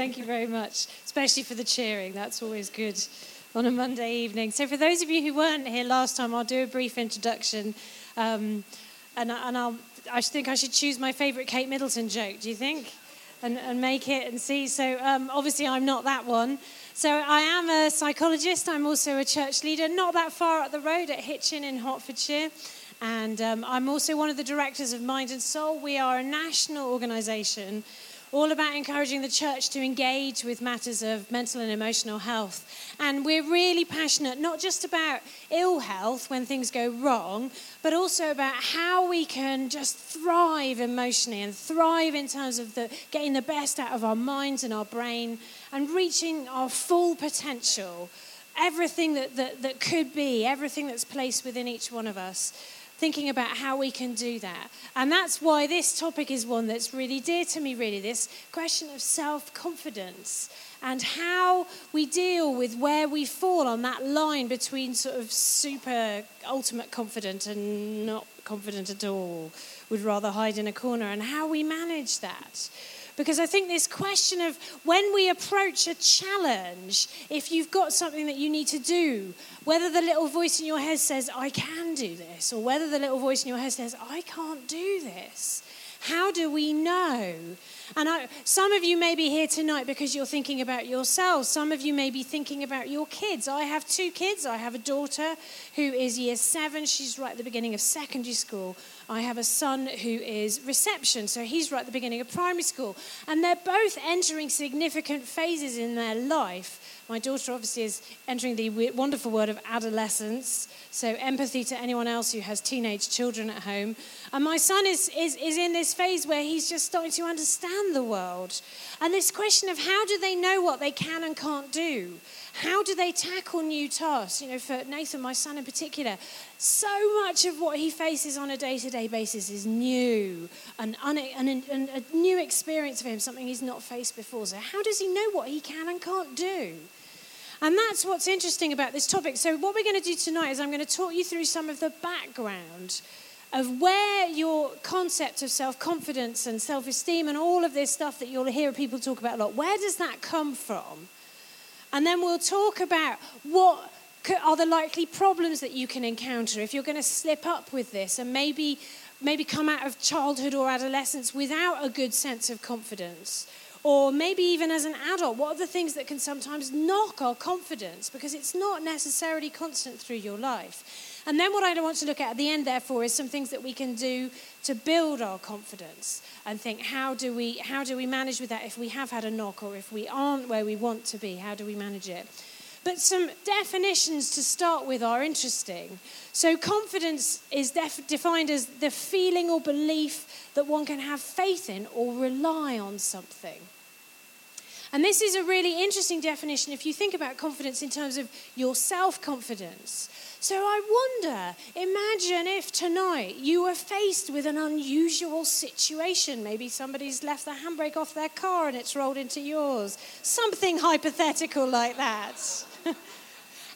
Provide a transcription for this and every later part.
Thank you very much, especially for the cheering. That's always good on a Monday evening. So, for those of you who weren't here last time, I'll do a brief introduction. Um, and, and I'll, I think I should choose my favourite Kate Middleton joke, do you think? And, and make it and see. So, um, obviously, I'm not that one. So, I am a psychologist. I'm also a church leader, not that far up the road at Hitchin in Hertfordshire. And um, I'm also one of the directors of Mind and Soul. We are a national organisation all about encouraging the church to engage with matters of mental and emotional health. And we're really passionate not just about ill health when things go wrong, but also about how we can just thrive emotionally and thrive in terms of the, getting the best out of our minds and our brain and reaching our full potential. Everything that, that, that could be, everything that's placed within each one of us thinking about how we can do that. And that's why this topic is one that's really dear to me, really this question of self confidence and how we deal with where we fall on that line between sort of super ultimate confident and not confident at all, would rather hide in a corner, and how we manage that. Because I think this question of when we approach a challenge, if you've got something that you need to do, whether the little voice in your head says, I can do this, or whether the little voice in your head says, I can't do this, how do we know? And I, some of you may be here tonight because you're thinking about yourselves. Some of you may be thinking about your kids. I have two kids. I have a daughter who is year seven. She's right at the beginning of secondary school. I have a son who is reception, so he's right at the beginning of primary school. And they're both entering significant phases in their life. My daughter obviously is entering the wonderful world of adolescence, so empathy to anyone else who has teenage children at home. And my son is, is, is in this phase where he's just starting to understand the world. And this question of how do they know what they can and can't do? How do they tackle new tasks? You know, for Nathan, my son in particular, so much of what he faces on a day to day basis is new, and un- a new experience for him, something he's not faced before. So, how does he know what he can and can't do? And that's what's interesting about this topic. So, what we're going to do tonight is I'm going to talk you through some of the background of where your concept of self confidence and self esteem and all of this stuff that you'll hear people talk about a lot, where does that come from? And then we'll talk about what are the likely problems that you can encounter if you're going to slip up with this and maybe maybe come out of childhood or adolescence without a good sense of confidence. Or maybe even as an adult what are the things that can sometimes knock our confidence? Because it's not necessarily constant through your life and then what I want to look at at the end, therefore, is some things that we can do to build our confidence and think how do we how do we manage with that if we have had a knock or if we aren't where we want to be? How do we manage it? But some definitions to start with are interesting. So, confidence is def- defined as the feeling or belief that one can have faith in or rely on something. And this is a really interesting definition if you think about confidence in terms of your self confidence. So I wonder, imagine if tonight you were faced with an unusual situation. Maybe somebody's left the handbrake off their car and it's rolled into yours. Something hypothetical like that.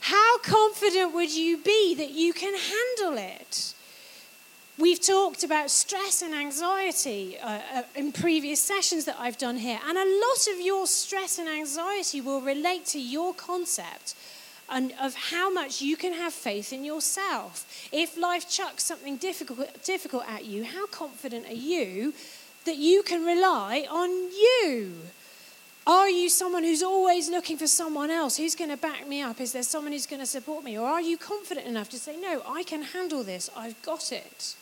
How confident would you be that you can handle it? We've talked about stress and anxiety uh, uh, in previous sessions that I've done here, and a lot of your stress and anxiety will relate to your concept and of how much you can have faith in yourself. If life chucks something difficult, difficult at you, how confident are you that you can rely on you? Are you someone who's always looking for someone else? Who's going to back me up? Is there someone who's going to support me? Or are you confident enough to say, no, I can handle this, I've got it?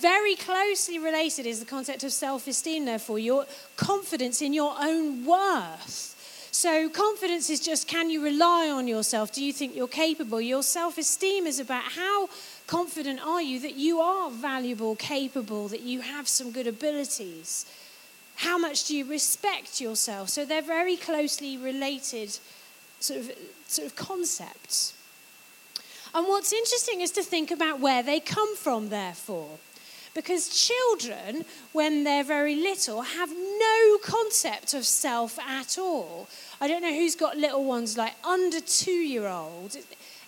Very closely related is the concept of self esteem, therefore, your confidence in your own worth. So, confidence is just can you rely on yourself? Do you think you're capable? Your self esteem is about how confident are you that you are valuable, capable, that you have some good abilities? How much do you respect yourself? So, they're very closely related sort of, sort of concepts. And what's interesting is to think about where they come from, therefore. Because children, when they're very little, have no concept of self at all. I don't know who's got little ones like under two year old.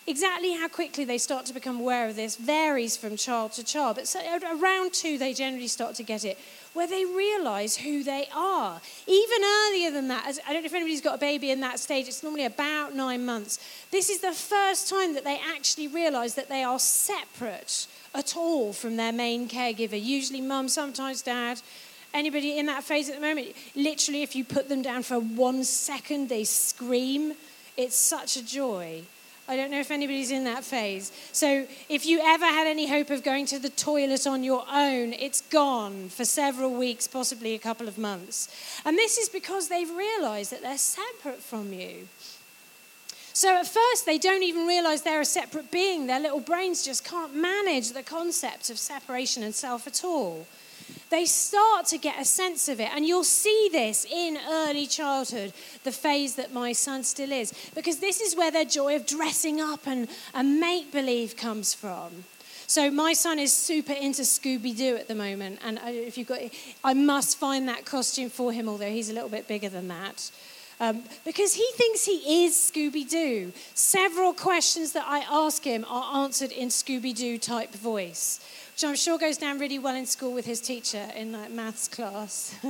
Exactly how quickly they start to become aware of this varies from child to child, but around two, they generally start to get it, where they realize who they are. Even earlier than that, as, I don't know if anybody's got a baby in that stage, it's normally about nine months. This is the first time that they actually realize that they are separate at all from their main caregiver, usually mum, sometimes dad. Anybody in that phase at the moment? Literally, if you put them down for one second, they scream. It's such a joy. I don't know if anybody's in that phase. So, if you ever had any hope of going to the toilet on your own, it's gone for several weeks, possibly a couple of months. And this is because they've realized that they're separate from you. So, at first, they don't even realize they're a separate being. Their little brains just can't manage the concept of separation and self at all they start to get a sense of it. And you'll see this in early childhood, the phase that my son still is, because this is where their joy of dressing up and, and make believe comes from. So my son is super into Scooby Doo at the moment, and if you've got, I must find that costume for him, although he's a little bit bigger than that. Um, because he thinks he is Scooby Doo. Several questions that I ask him are answered in Scooby Doo type voice which I'm sure goes down really well in school with his teacher in like maths class.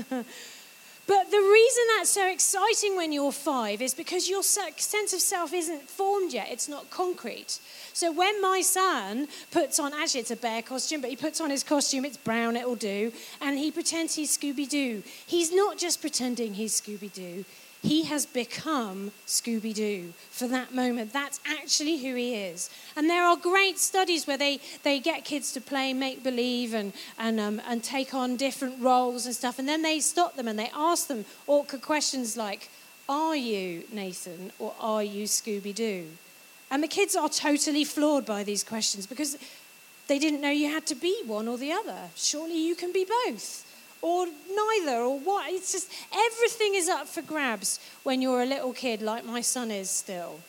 But the reason that's so exciting when you're five is because your sense of self isn't formed yet, it's not concrete. So when my son puts on, actually it's a bear costume, but he puts on his costume, it's brown, it'll do, and he pretends he's Scooby Doo. He's not just pretending he's Scooby Doo, he has become Scooby Doo for that moment. That's actually who he is. And there are great studies where they, they get kids to play make believe and, and, um, and take on different roles and stuff. And then they stop them and they ask them awkward questions like, Are you Nathan or are you Scooby Doo? And the kids are totally floored by these questions because they didn't know you had to be one or the other. Surely you can be both or neither or what. It's just everything is up for grabs when you're a little kid, like my son is still.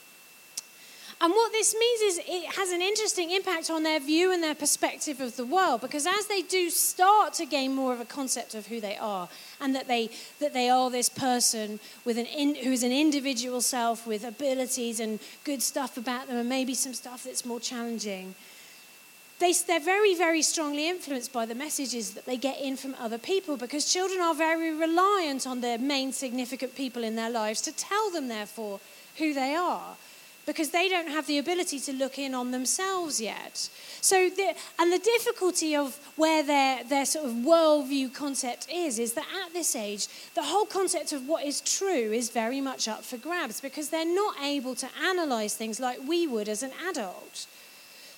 And what this means is it has an interesting impact on their view and their perspective of the world because as they do start to gain more of a concept of who they are and that they, that they are this person with an in, who's an individual self with abilities and good stuff about them and maybe some stuff that's more challenging, they, they're very, very strongly influenced by the messages that they get in from other people because children are very reliant on their main significant people in their lives to tell them, therefore, who they are because they don't have the ability to look in on themselves yet. So, the, and the difficulty of where their, their sort of worldview concept is, is that at this age, the whole concept of what is true is very much up for grabs because they're not able to analyze things like we would as an adult.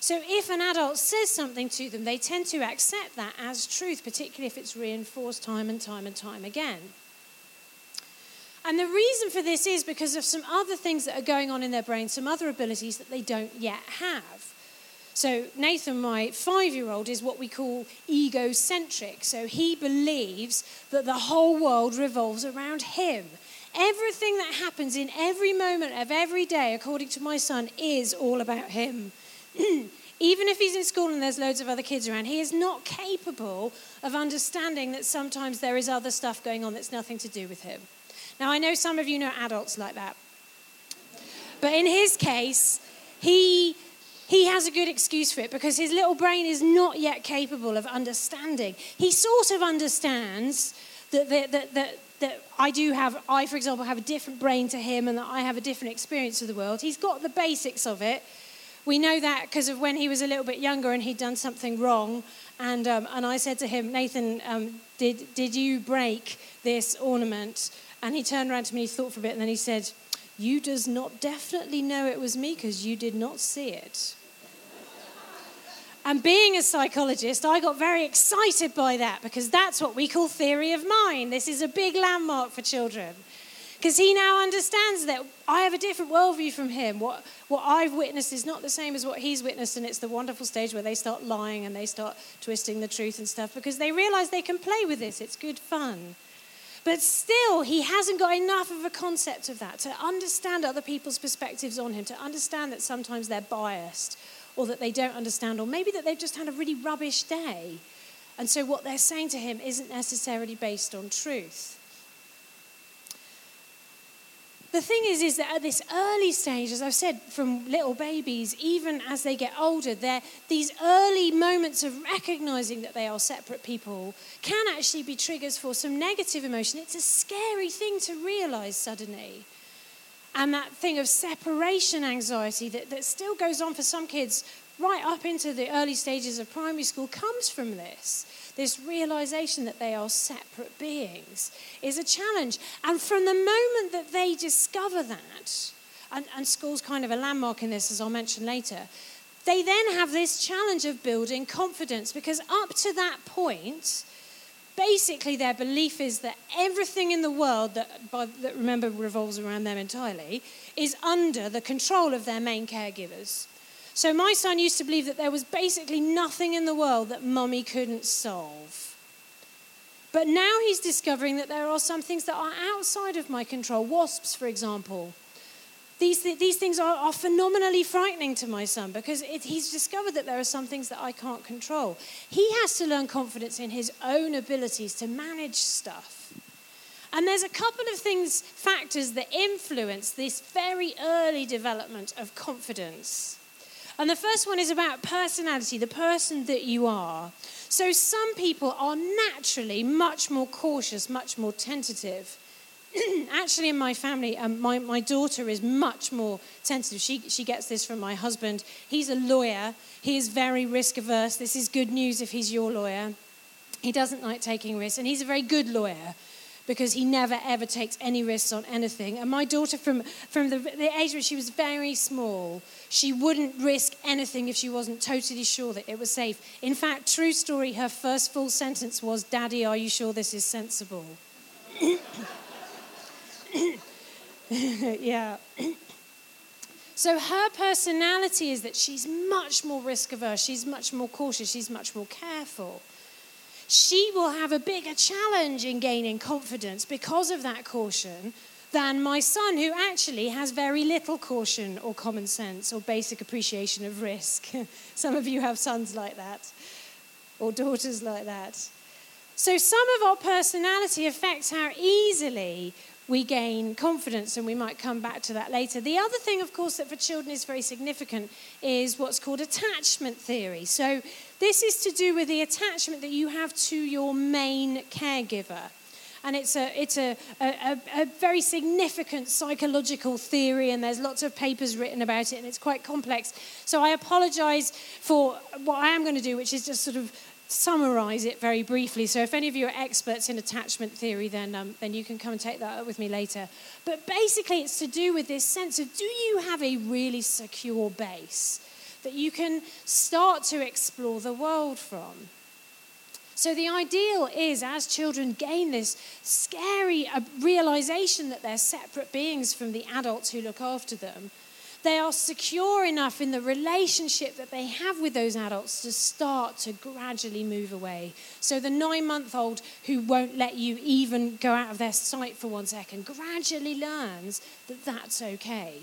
So if an adult says something to them, they tend to accept that as truth, particularly if it's reinforced time and time and time again. And the reason for this is because of some other things that are going on in their brain, some other abilities that they don't yet have. So, Nathan, my five year old, is what we call egocentric. So, he believes that the whole world revolves around him. Everything that happens in every moment of every day, according to my son, is all about him. even if he's in school and there's loads of other kids around, he is not capable of understanding that sometimes there is other stuff going on that's nothing to do with him. Now, I know some of you know adults like that. But in his case, he, he has a good excuse for it because his little brain is not yet capable of understanding. He sort of understands that, that, that, that, that I do have, I, for example, have a different brain to him and that I have a different experience of the world. He's got the basics of it we know that because of when he was a little bit younger and he'd done something wrong. And, um, and I said to him, Nathan, um, did, did you break this ornament? And he turned around to me, he thought for a bit, and then he said, You does not definitely know it was me because you did not see it. And being a psychologist, I got very excited by that because that's what we call theory of mind. This is a big landmark for children. Because he now understands that I have a different worldview from him. What, what I've witnessed is not the same as what he's witnessed, and it's the wonderful stage where they start lying and they start twisting the truth and stuff because they realize they can play with this. It's good fun. But still, he hasn't got enough of a concept of that to understand other people's perspectives on him, to understand that sometimes they're biased or that they don't understand, or maybe that they've just had a really rubbish day. And so what they're saying to him isn't necessarily based on truth. The thing is, is that at this early stage, as I've said, from little babies, even as they get older, these early moments of recognizing that they are separate people can actually be triggers for some negative emotion. It's a scary thing to realize suddenly. And that thing of separation anxiety that, that still goes on for some kids right up into the early stages of primary school comes from this. This realization that they are separate beings is a challenge. And from the moment that they discover that, and, and school's kind of a landmark in this, as I'll mention later, they then have this challenge of building confidence because up to that point, basically their belief is that everything in the world that, by, that remember revolves around them entirely is under the control of their main caregivers. So my son used to believe that there was basically nothing in the world that mummy couldn't solve. But now he's discovering that there are some things that are outside of my control. Wasps, for example. These, th- these things are, are, phenomenally frightening to my son because it, he's discovered that there are some things that I can't control. He has to learn confidence in his own abilities to manage stuff. And there's a couple of things, factors that influence this very early development of confidence. And the first one is about personality, the person that you are. So some people are naturally much more cautious, much more tentative. Actually, in my family, um, my, my daughter is much more tentative. She, she gets this from my husband. He's a lawyer, he is very risk averse. This is good news if he's your lawyer. He doesn't like taking risks, and he's a very good lawyer because he never ever takes any risks on anything. And my daughter, from, from the, the age when she was very small, she wouldn't risk anything if she wasn't totally sure that it was safe. In fact, true story, her first full sentence was, Daddy, are you sure this is sensible? yeah. So her personality is that she's much more risk averse, she's much more cautious, she's much more careful she will have a bigger challenge in gaining confidence because of that caution than my son, who actually has very little caution or common sense or basic appreciation of risk. Some of you have sons like that or daughters like that. So, some of our personality affects how easily we gain confidence, and we might come back to that later. The other thing, of course, that for children is very significant is what's called attachment theory. So, this is to do with the attachment that you have to your main caregiver. And it's a, it's a, a, a, very significant psychological theory, and there's lots of papers written about it, and it's quite complex. So I apologize for what I am going to do, which is just sort of summarize it very briefly. So, if any of you are experts in attachment theory, then, um, then you can come and take that up with me later. But basically, it's to do with this sense of do you have a really secure base that you can start to explore the world from? So, the ideal is as children gain this scary uh, realization that they're separate beings from the adults who look after them they are secure enough in the relationship that they have with those adults to start to gradually move away. So the nine month old who won't let you even go out of their sight for one second gradually learns that that's okay.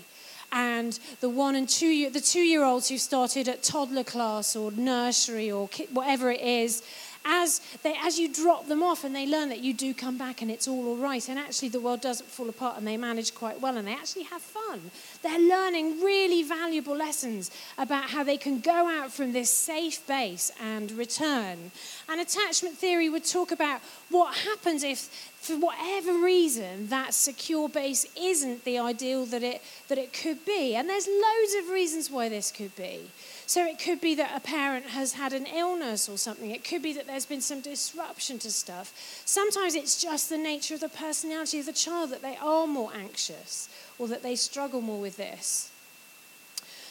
And the one and two year, the two year olds who started at toddler class or nursery or whatever it is, as, they, as you drop them off and they learn that you do come back and it's all all right, and actually the world doesn't fall apart and they manage quite well and they actually have fun. They're learning really valuable lessons about how they can go out from this safe base and return. And attachment theory would talk about what happens if for whatever reason, that secure base isn't the ideal that it, that it could be. And there's loads of reasons why this could be. So it could be that a parent has had an illness or something. It could be that there's been some disruption to stuff. Sometimes it's just the nature of the personality of the child that they are more anxious or that they struggle more with this.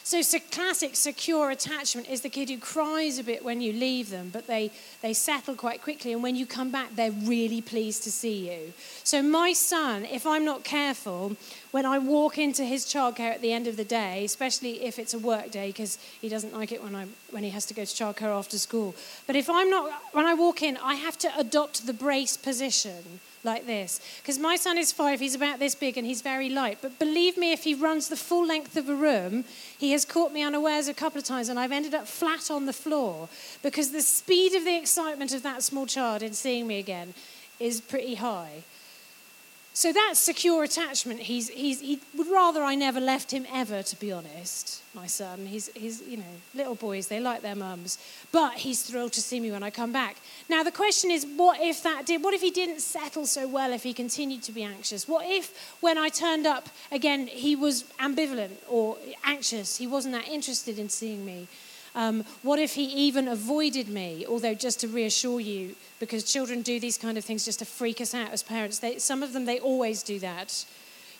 So, so, classic secure attachment is the kid who cries a bit when you leave them, but they, they settle quite quickly. And when you come back, they're really pleased to see you. So, my son, if I'm not careful, when I walk into his childcare at the end of the day, especially if it's a work day, because he doesn't like it when, I, when he has to go to childcare after school. But if I'm not, when I walk in, I have to adopt the brace position like this. Because my son is five, he's about this big, and he's very light. But believe me, if he runs the full length of a room, he has caught me unawares a couple of times, and I've ended up flat on the floor because the speed of the excitement of that small child in seeing me again is pretty high. So that's secure attachment. He's, he's, he would rather I never left him ever, to be honest, my son. He's, he's, you know, little boys, they like their mums. But he's thrilled to see me when I come back. Now, the question is, what if that did, what if he didn't settle so well if he continued to be anxious? What if when I turned up again, he was ambivalent or anxious? He wasn't that interested in seeing me. Um, what if he even avoided me? Although, just to reassure you, because children do these kind of things just to freak us out as parents, they, some of them, they always do that.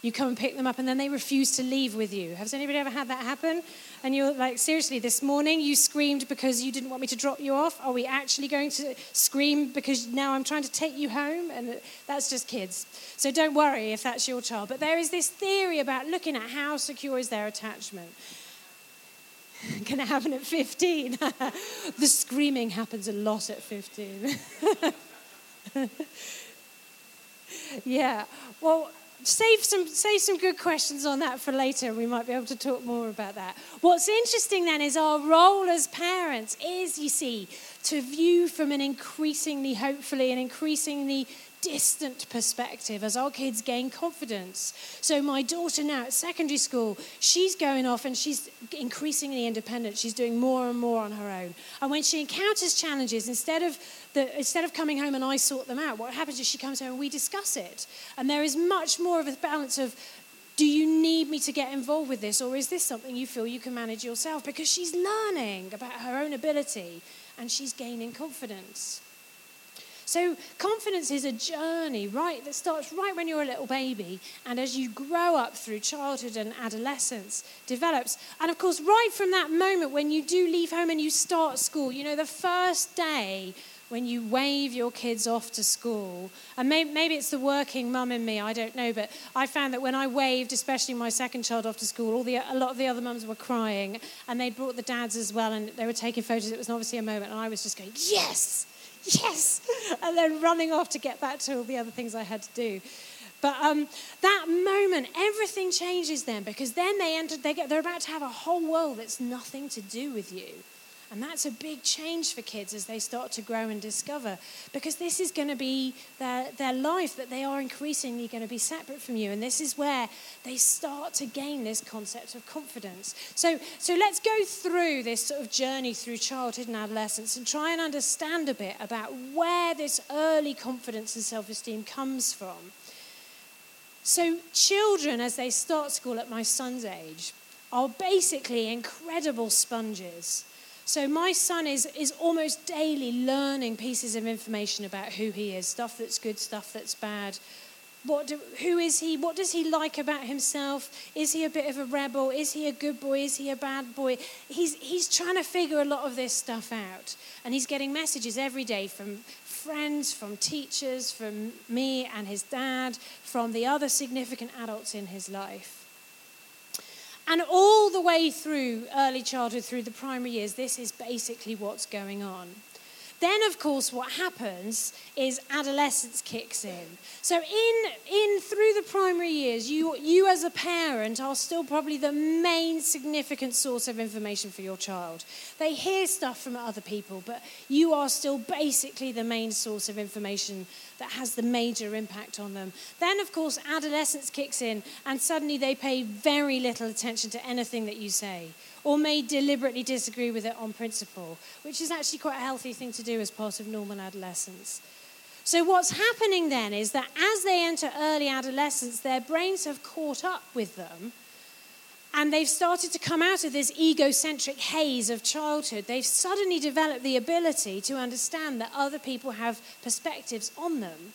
You come and pick them up and then they refuse to leave with you. Has anybody ever had that happen? And you're like, seriously, this morning you screamed because you didn't want me to drop you off. Are we actually going to scream because now I'm trying to take you home? And that's just kids. So don't worry if that's your child. But there is this theory about looking at how secure is their attachment. Can happen at 15? the screaming happens a lot at 15. yeah. Well, save some, save some good questions on that for later. We might be able to talk more about that. What's interesting then is our role as parents is, you see, to view from an increasingly, hopefully, an increasingly distant perspective as our kids gain confidence. So, my daughter now at secondary school, she's going off and she's increasingly independent. She's doing more and more on her own. And when she encounters challenges, instead of, the, instead of coming home and I sort them out, what happens is she comes home and we discuss it. And there is much more of a balance of, do you need me to get involved with this, or is this something you feel you can manage yourself? Because she's learning about her own ability and she's gaining confidence. So, confidence is a journey, right, that starts right when you're a little baby, and as you grow up through childhood and adolescence, develops. And of course, right from that moment when you do leave home and you start school, you know, the first day when you wave your kids off to school, and maybe, maybe it's the working mum in me, I don't know, but I found that when I waved, especially my second child off to school, all the, a lot of the other mums were crying, and they'd brought the dads as well, and they were taking photos. It was obviously a moment, and I was just going, yes! yes, and then running off to get back to all the other things I had to do. But um, that moment, everything changes then because then they enter, they get, they're about to have a whole world that's nothing to do with you. And that's a big change for kids as they start to grow and discover, because this is going to be their, their life, that they are increasingly going to be separate from you. And this is where they start to gain this concept of confidence. So, so let's go through this sort of journey through childhood and adolescence and try and understand a bit about where this early confidence and self esteem comes from. So, children, as they start school at my son's age, are basically incredible sponges. So my son is, is almost daily learning pieces of information about who he is, stuff that's good, stuff that's bad. What do, who is he? What does he like about himself? Is he a bit of a rebel? Is he a good boy? Is he a bad boy? He's, he's trying to figure a lot of this stuff out. And he's getting messages every day from friends, from teachers, from me and his dad, from the other significant adults in his life. And all the way through early childhood, through the primary years, this is basically what's going on. Then, of course, what happens is adolescence kicks in. So, in, in through the primary years, you, you as a parent are still probably the main significant source of information for your child. They hear stuff from other people, but you are still basically the main source of information that has the major impact on them. Then, of course, adolescence kicks in, and suddenly they pay very little attention to anything that you say or may deliberately disagree with it on principle, which is actually quite a healthy thing to do as part of normal adolescence. So, what's happening then is that as they enter early adolescence, their brains have caught up with them and they've started to come out of this egocentric haze of childhood. They've suddenly developed the ability to understand that other people have perspectives on them.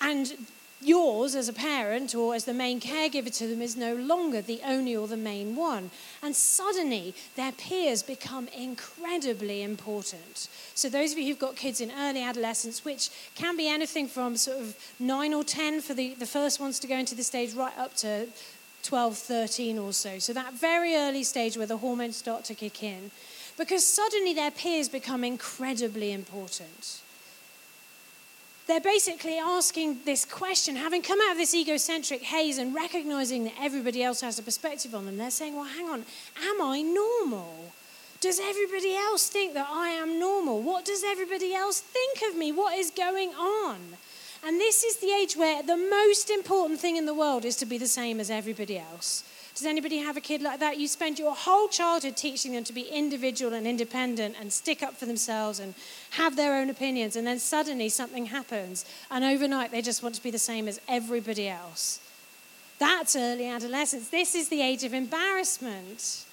And yours as a parent or as the main caregiver to them is no longer the only or the main one. And suddenly their peers become incredibly important. So, those of you who've got kids in early adolescence, which can be anything from sort of nine or 10 for the, the first ones to go into the stage, right up to 12, 13 or so. So, that very early stage where the hormones start to kick in. Because suddenly their peers become incredibly important they're basically asking this question, having come out of this egocentric haze and recognizing that everybody else has a perspective on them, they're saying, well, hang on, am I normal? Does everybody else think that I am normal? What does everybody else think of me? What is going on? And this is the age where the most important thing in the world is to be the same as everybody else. Does anybody have a kid like that? You spend your whole childhood teaching them to be individual and independent and stick up for themselves and have their own opinions, and then suddenly something happens, and overnight they just want to be the same as everybody else. That's early adolescence. This is the age of embarrassment.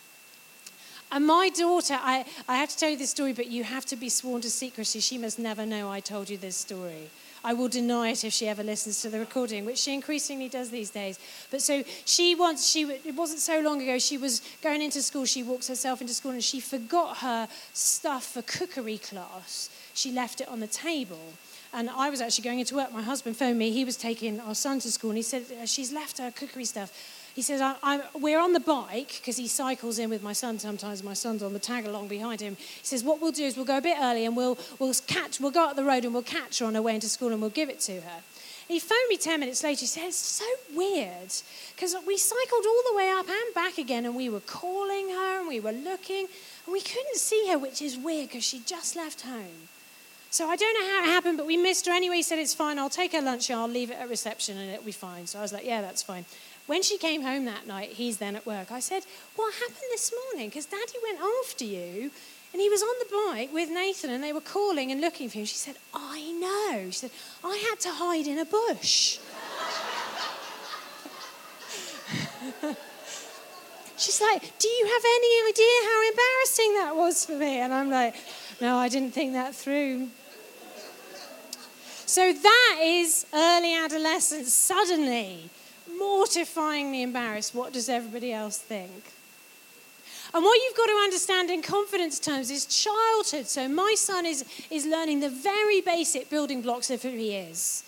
And my daughter, I, I have to tell you this story, but you have to be sworn to secrecy. She must never know I told you this story. I will deny it if she ever listens to the recording, which she increasingly does these days. But so she once, she, it wasn't so long ago, she was going into school, she walks herself into school, and she forgot her stuff for cookery class. She left it on the table. And I was actually going into work. My husband phoned me. He was taking our son to school, and he said, uh, She's left her cookery stuff. He says, I, We're on the bike because he cycles in with my son sometimes. My son's on the tag along behind him. He says, What we'll do is we'll go a bit early and we'll, we'll catch, we'll go up the road and we'll catch her on her way into school and we'll give it to her. He phoned me 10 minutes later. He said, It's so weird because we cycled all the way up and back again and we were calling her and we were looking and we couldn't see her, which is weird because she just left home. So I don't know how it happened, but we missed her anyway. He said, It's fine. I'll take her lunch and I'll leave it at reception and it'll be fine. So I was like, Yeah, that's fine. When she came home that night, he's then at work. I said, What happened this morning? Because Daddy went after you and he was on the bike with Nathan and they were calling and looking for him. She said, I know. She said, I had to hide in a bush. She's like, Do you have any idea how embarrassing that was for me? And I'm like, No, I didn't think that through. So that is early adolescence. Suddenly, mortifyingly embarrassed. What does everybody else think? And what you've got to understand in confidence terms is childhood. So my son is, is learning the very basic building blocks of who he is.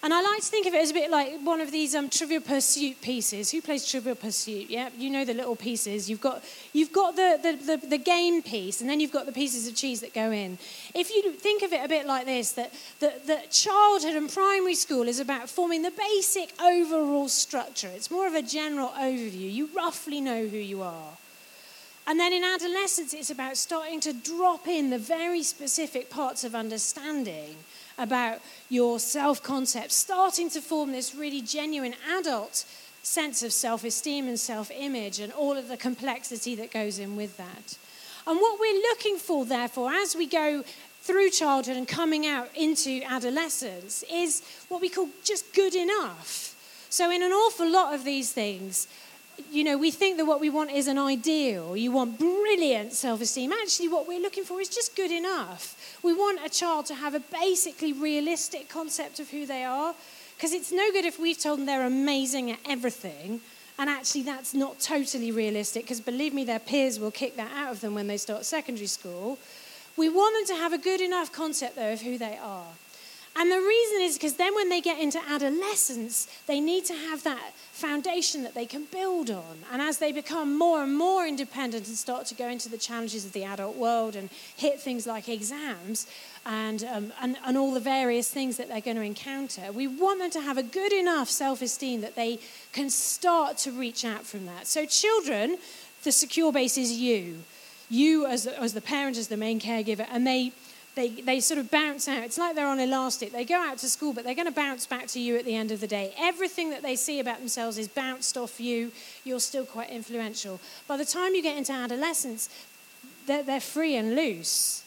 And I like to think of it as a bit like one of these um, Trivial Pursuit pieces. Who plays Trivial Pursuit? Yeah, you know the little pieces. You've got, you've got the, the, the, the, game piece, and then you've got the pieces of cheese that go in. If you think of it a bit like this, that, that, that childhood and primary school is about forming the basic overall structure. It's more of a general overview. You roughly know who you are. And then in adolescence, it's about starting to drop in the very specific parts of understanding about your self concept, starting to form this really genuine adult sense of self esteem and self image and all of the complexity that goes in with that. And what we're looking for, therefore, as we go through childhood and coming out into adolescence, is what we call just good enough. So, in an awful lot of these things, you know, we think that what we want is an ideal. You want brilliant self esteem. Actually, what we're looking for is just good enough. We want a child to have a basically realistic concept of who they are, because it's no good if we've told them they're amazing at everything, and actually that's not totally realistic, because believe me, their peers will kick that out of them when they start secondary school. We want them to have a good enough concept, though, of who they are. And the reason is because then when they get into adolescence, they need to have that foundation that they can build on. And as they become more and more independent and start to go into the challenges of the adult world and hit things like exams and, um, and, and all the various things that they're going to encounter, we want them to have a good enough self esteem that they can start to reach out from that. So, children, the secure base is you. You, as, as the parent, as the main caregiver, and they they, they sort of bounce out. It's like they're on elastic. They go out to school, but they're going to bounce back to you at the end of the day. Everything that they see about themselves is bounced off you. You're still quite influential. By the time you get into adolescence, they're, they're free and loose.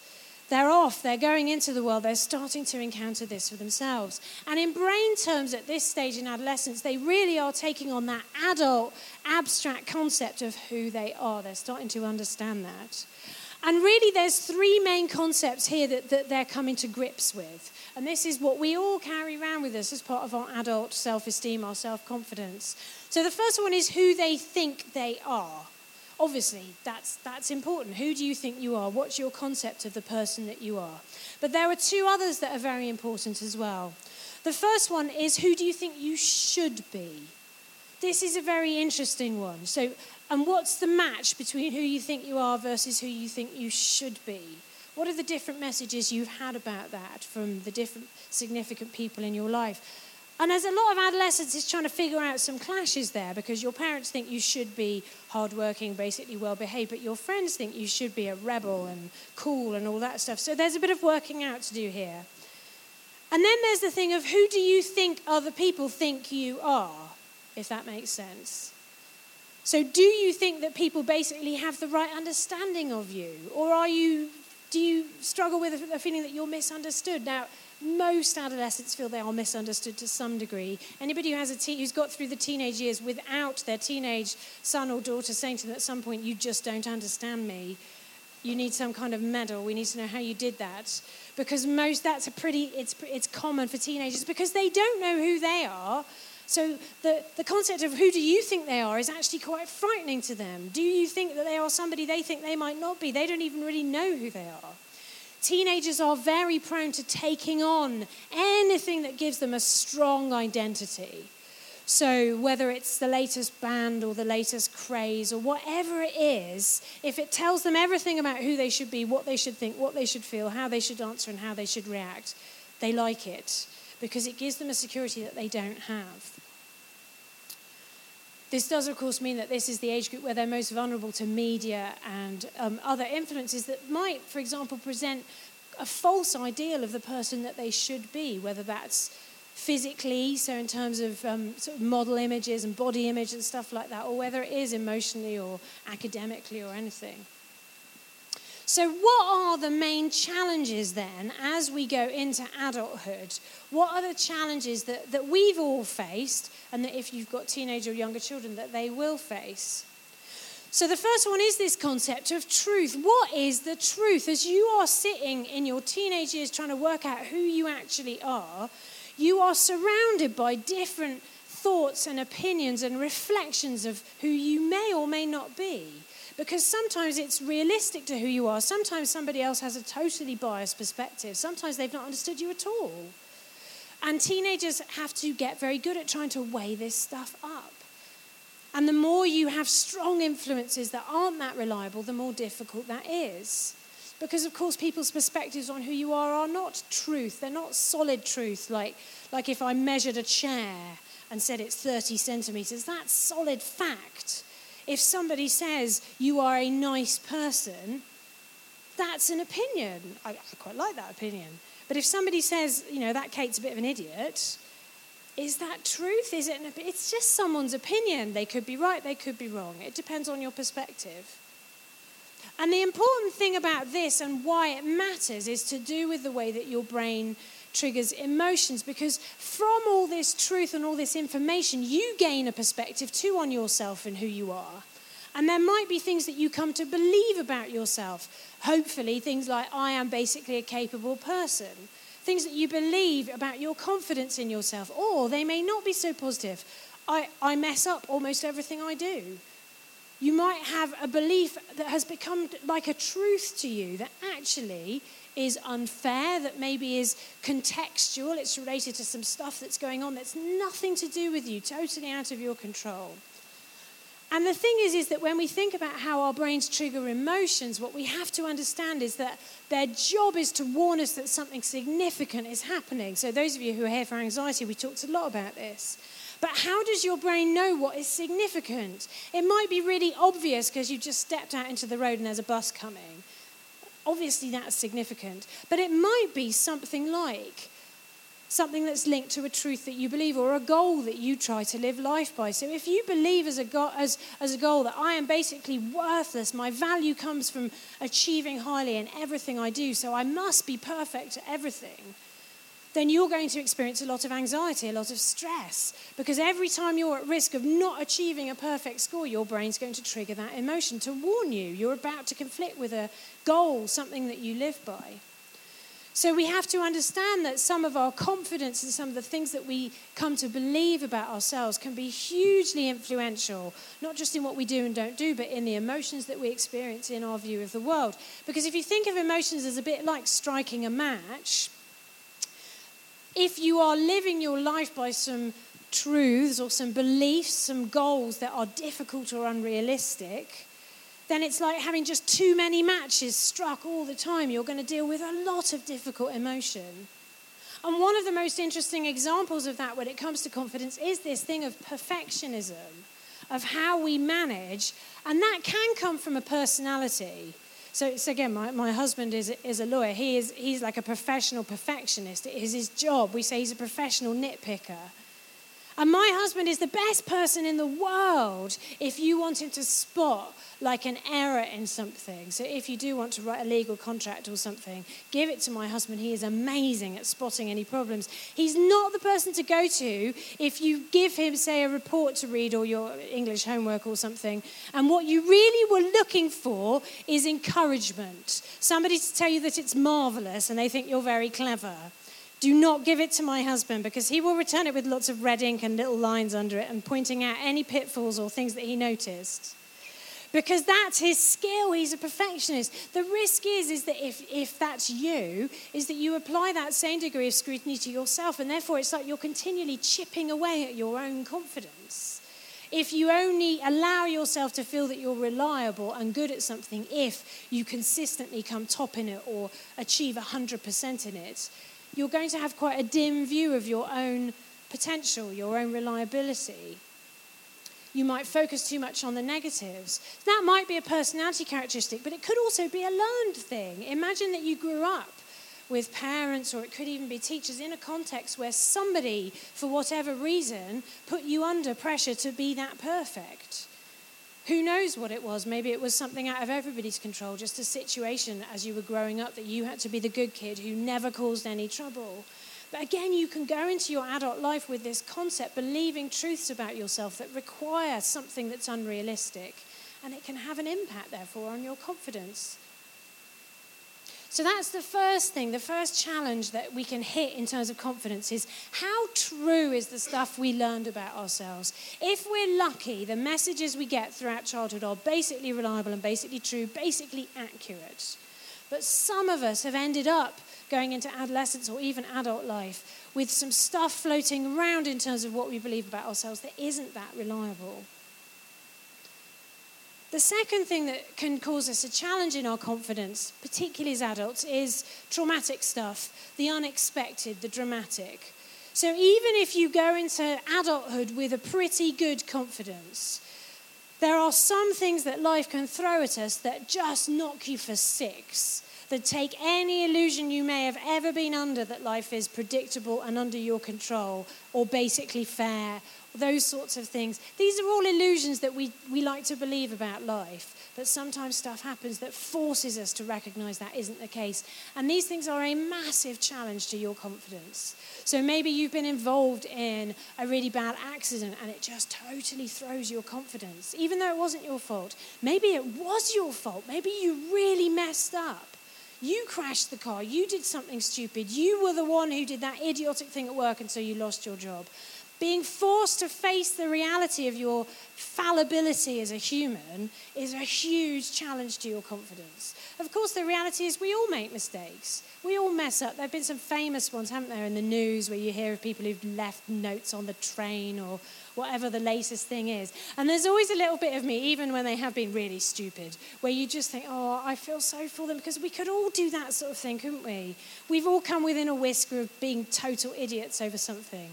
They're off, they're going into the world, they're starting to encounter this for themselves. And in brain terms, at this stage in adolescence, they really are taking on that adult, abstract concept of who they are. They're starting to understand that. And really, there's three main concepts here that, that they're coming to grips with. And this is what we all carry around with us as part of our adult self esteem, our self confidence. So the first one is who they think they are. Obviously, that's, that's important. Who do you think you are? What's your concept of the person that you are? But there are two others that are very important as well. The first one is who do you think you should be? This is a very interesting one. So, and what's the match between who you think you are versus who you think you should be? What are the different messages you've had about that from the different significant people in your life? And there's a lot of adolescents is trying to figure out some clashes there because your parents think you should be hardworking, basically well behaved, but your friends think you should be a rebel and cool and all that stuff. So there's a bit of working out to do here. And then there's the thing of who do you think other people think you are, if that makes sense. So, do you think that people basically have the right understanding of you? Or are you, do you struggle with a feeling that you're misunderstood? Now, most adolescents feel they are misunderstood to some degree. Anybody who has a who's got through the teenage years without their teenage son or daughter saying to them at some point, "You just don't understand me," you need some kind of medal. We need to know how you did that, because most that's a pretty it's it's common for teenagers because they don't know who they are. So the, the concept of who do you think they are is actually quite frightening to them. Do you think that they are somebody they think they might not be? They don't even really know who they are. Teenagers are very prone to taking on anything that gives them a strong identity. So, whether it's the latest band or the latest craze or whatever it is, if it tells them everything about who they should be, what they should think, what they should feel, how they should answer, and how they should react, they like it because it gives them a security that they don't have. This does, of course, mean that this is the age group where they're most vulnerable to media and um, other influences that might, for example, present a false ideal of the person that they should be, whether that's physically, so in terms of um, sort of model images and body image and stuff like that, or whether it is emotionally or academically or anything. So, what are the main challenges then as we go into adulthood? What are the challenges that, that we've all faced, and that if you've got teenage or younger children, that they will face? So, the first one is this concept of truth. What is the truth? As you are sitting in your teenage years trying to work out who you actually are, you are surrounded by different thoughts and opinions and reflections of who you may or may not be. Because sometimes it's realistic to who you are. Sometimes somebody else has a totally biased perspective. Sometimes they've not understood you at all. And teenagers have to get very good at trying to weigh this stuff up. And the more you have strong influences that aren't that reliable, the more difficult that is. Because, of course, people's perspectives on who you are are not truth. They're not solid truth, like, like if I measured a chair and said it's 30 centimeters. That's solid fact. If somebody says you are a nice person, that's an opinion. I, I quite like that opinion. But if somebody says, you know, that Kate's a bit of an idiot, is that truth? Is it? An, it's just someone's opinion. They could be right, they could be wrong. It depends on your perspective. And the important thing about this and why it matters is to do with the way that your brain triggers emotions because from all this truth and all this information, you gain a perspective too on yourself and who you are. And there might be things that you come to believe about yourself. Hopefully, things like, I am basically a capable person. Things that you believe about your confidence in yourself. Or they may not be so positive. I, I mess up almost everything I do. You might have a belief that has become like a truth to you that actually is unfair, that maybe is contextual, it's related to some stuff that's going on that's nothing to do with you, totally out of your control. And the thing is, is that when we think about how our brains trigger emotions, what we have to understand is that their job is to warn us that something significant is happening. So, those of you who are here for anxiety, we talked a lot about this. But how does your brain know what is significant? It might be really obvious because you just stepped out into the road and there's a bus coming. Obviously, that's significant. But it might be something like something that's linked to a truth that you believe or a goal that you try to live life by. So if you believe as a, go- as, as a goal that I am basically worthless, my value comes from achieving highly in everything I do, so I must be perfect at everything then you're going to experience a lot of anxiety, a lot of stress, because every time you're at risk of not achieving a perfect score, your brain's going to trigger that emotion to warn you you're about to conflict with a goal, something that you live by. So we have to understand that some of our confidence and some of the things that we come to believe about ourselves can be hugely influential, not just in what we do and don't do, but in the emotions that we experience in our view of the world. Because if you think of emotions as a bit like striking a match, if you are living your life by some truths or some beliefs, some goals that are difficult or unrealistic, then it's like having just too many matches struck all the time. You're going to deal with a lot of difficult emotion. And one of the most interesting examples of that when it comes to confidence is this thing of perfectionism, of how we manage. And that can come from a personality. So, so again, my, my husband is, is a lawyer. He is, he's like a professional perfectionist. It is his job. We say he's a professional nitpicker. And my husband is the best person in the world if you want him to spot like an error in something. So if you do want to write a legal contract or something, give it to my husband. He is amazing at spotting any problems. He's not the person to go to if you give him, say, a report to read or your English homework or something. And what you really were looking for is encouragement. Somebody to tell you that it's marvelous and they think you're very clever. Do not give it to my husband because he will return it with lots of red ink and little lines under it and pointing out any pitfalls or things that he noticed. Because that's his skill, he's a perfectionist. The risk is, is that if, if that's you, is that you apply that same degree of scrutiny to yourself, and therefore it's like you're continually chipping away at your own confidence. If you only allow yourself to feel that you're reliable and good at something if you consistently come top in it or achieve 100% in it, you're going to have quite a dim view of your own potential, your own reliability. You might focus too much on the negatives. That might be a personality characteristic, but it could also be a learned thing. Imagine that you grew up with parents, or it could even be teachers, in a context where somebody, for whatever reason, put you under pressure to be that perfect. Who knows what it was? Maybe it was something out of everybody's control, just a situation as you were growing up that you had to be the good kid who never caused any trouble. But again, you can go into your adult life with this concept, believing truths about yourself that require something that's unrealistic, and it can have an impact, therefore, on your confidence. So that's the first thing, the first challenge that we can hit in terms of confidence is how true is the stuff we learned about ourselves? If we're lucky, the messages we get throughout childhood are basically reliable and basically true, basically accurate. But some of us have ended up going into adolescence or even adult life with some stuff floating around in terms of what we believe about ourselves that isn't that reliable. The second thing that can cause us a challenge in our confidence, particularly as adults, is traumatic stuff, the unexpected, the dramatic. So even if you go into adulthood with a pretty good confidence, there are some things that life can throw at us that just knock you for six, that take any illusion you may have ever been under that life is predictable and under your control, or basically fair, those sorts of things. These are all illusions that we, we like to believe about life, but sometimes stuff happens that forces us to recognize that isn't the case. And these things are a massive challenge to your confidence. So maybe you've been involved in a really bad accident and it just totally throws your confidence, even though it wasn't your fault. Maybe it was your fault. Maybe you really messed up. You crashed the car. You did something stupid. You were the one who did that idiotic thing at work, and so you lost your job being forced to face the reality of your fallibility as a human is a huge challenge to your confidence. Of course, the reality is we all make mistakes. We all mess up. There have been some famous ones, haven't there, in the news where you hear of people who've left notes on the train or whatever the latest thing is. And there's always a little bit of me, even when they have been really stupid, where you just think, oh, I feel so for them because we could all do that sort of thing, couldn't we? We've all come within a whisker of being total idiots over something.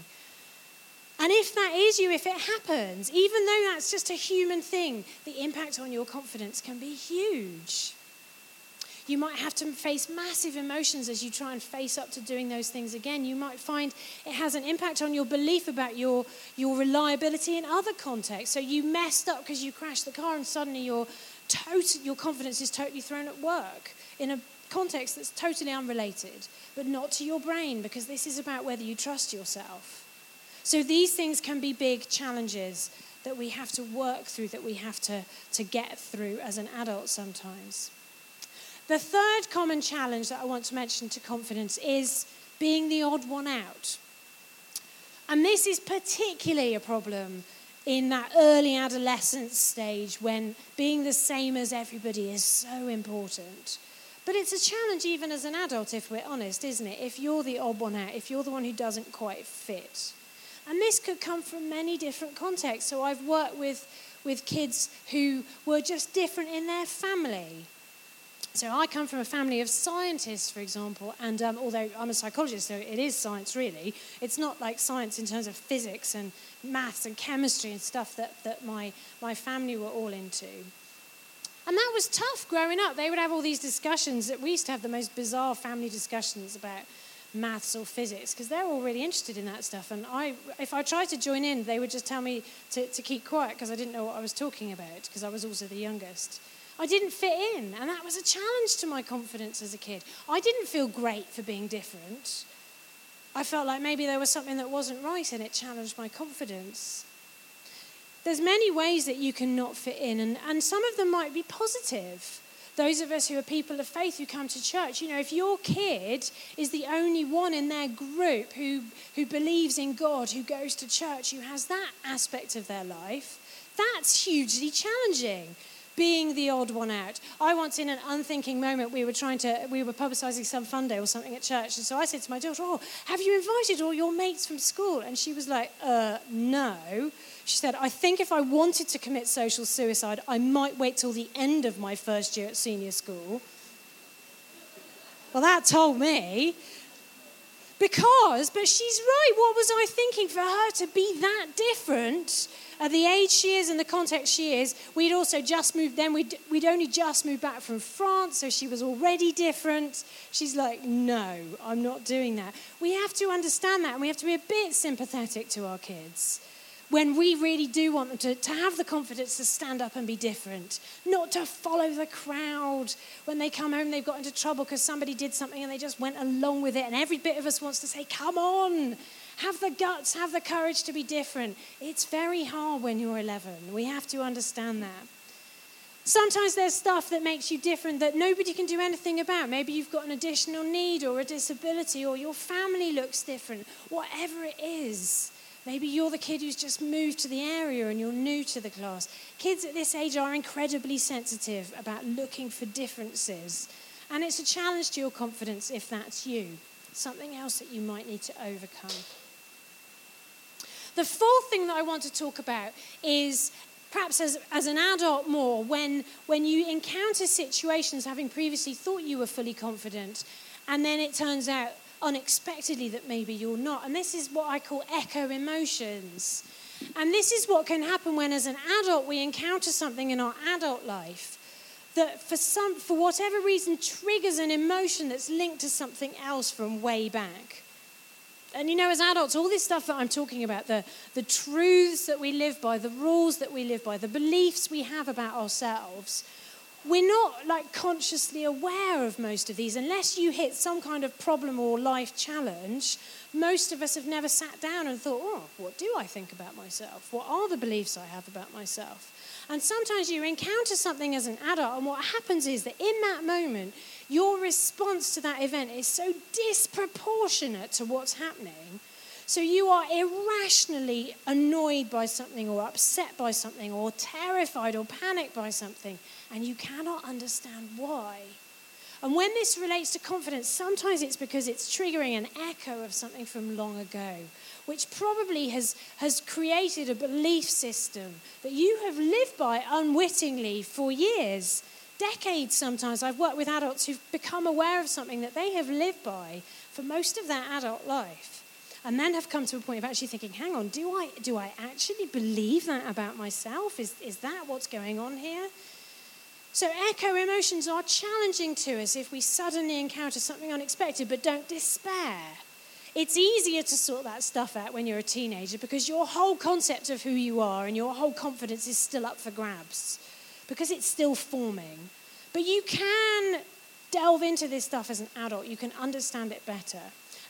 And if that is you, if it happens, even though that's just a human thing, the impact on your confidence can be huge. You might have to face massive emotions as you try and face up to doing those things again. You might find it has an impact on your belief about your, your reliability in other contexts. So you messed up because you crashed the car and suddenly your, total, your confidence is totally thrown at work in a context that's totally unrelated, but not to your brain because this is about whether you trust yourself. So these things can be big challenges that we have to work through, that we have to, to get through as an adult sometimes. The third common challenge that I want to mention to confidence is being the odd one out. And this is particularly a problem in that early adolescence stage when being the same as everybody is so important. But it's a challenge even as an adult, if we're honest, isn't it? If you're the odd one out, if you're the one who doesn't quite fit. And this could come from many different contexts. So I've worked with, with kids who were just different in their family. So I come from a family of scientists, for example, and um, although I'm a psychologist, so it is science really, it's not like science in terms of physics and maths and chemistry and stuff that, that my, my family were all into. And that was tough growing up. They would have all these discussions that we used to have the most bizarre family discussions about maths or physics because they're all really interested in that stuff. And I, if I tried to join in, they would just tell me to, to keep quiet because I didn't know what I was talking about because I was also the youngest. I didn't fit in, and that was a challenge to my confidence as a kid. I didn't feel great for being different. I felt like maybe there was something that wasn't right and it challenged my confidence. There's many ways that you can not fit in, and, and some of them might be positive. Those of us who are people of faith who come to church, you know, if your kid is the only one in their group who, who believes in God, who goes to church, who has that aspect of their life, that's hugely challenging being the odd one out. I once, in an unthinking moment, we were trying to, we were publicising some fun day or something at church. And so I said to my daughter, Oh, have you invited all your mates from school? And she was like, Uh, no. She said, I think if I wanted to commit social suicide, I might wait till the end of my first year at senior school. Well, that told me. Because, but she's right. What was I thinking for her to be that different? At the age she is and the context she is, we'd also just moved then, we'd, we'd only just moved back from France, so she was already different. She's like, no, I'm not doing that. We have to understand that, and we have to be a bit sympathetic to our kids when we really do want them to, to have the confidence to stand up and be different, not to follow the crowd. When they come home, they've got into trouble because somebody did something and they just went along with it. And every bit of us wants to say, Come on, have the guts, have the courage to be different. It's very hard when you're 11. We have to understand that. Sometimes there's stuff that makes you different that nobody can do anything about. Maybe you've got an additional need or a disability or your family looks different. Whatever it is. Maybe you're the kid who's just moved to the area and you're new to the class. Kids at this age are incredibly sensitive about looking for differences. And it's a challenge to your confidence if that's you. Something else that you might need to overcome. The fourth thing that I want to talk about is perhaps as, as an adult more, when, when you encounter situations having previously thought you were fully confident, and then it turns out unexpectedly that maybe you're not. And this is what I call echo emotions. And this is what can happen when, as an adult, we encounter something in our adult life that, for, some, for whatever reason, triggers an emotion that's linked to something else from way back. And you know, as adults, all this stuff that I'm talking about the, the truths that we live by, the rules that we live by, the beliefs we have about ourselves we're not like consciously aware of most of these. Unless you hit some kind of problem or life challenge most of us have never sat down and thought oh what do i think about myself? What are the beliefs i have about myself? And sometimes you encounter something as an adult and what happens is that in that moment your response to that event is so disproportionate to what's happening. So you are irrationally annoyed by something or upset by something or terrified or panicked by something, and you cannot understand why. And when this relates to confidence, sometimes it's because it's triggering an echo of something from long ago, which probably has, has created a belief system that you have lived by unwittingly for years decades sometimes, I've worked with adults who've become aware of something that they have lived by for most of their adult life. And then have come to a point of actually thinking, hang on, do I, do I actually believe that about myself? Is, is that what's going on here? So, echo emotions are challenging to us if we suddenly encounter something unexpected, but don't despair. It's easier to sort that stuff out when you're a teenager because your whole concept of who you are and your whole confidence is still up for grabs because it's still forming. But you can delve into this stuff as an adult, you can understand it better.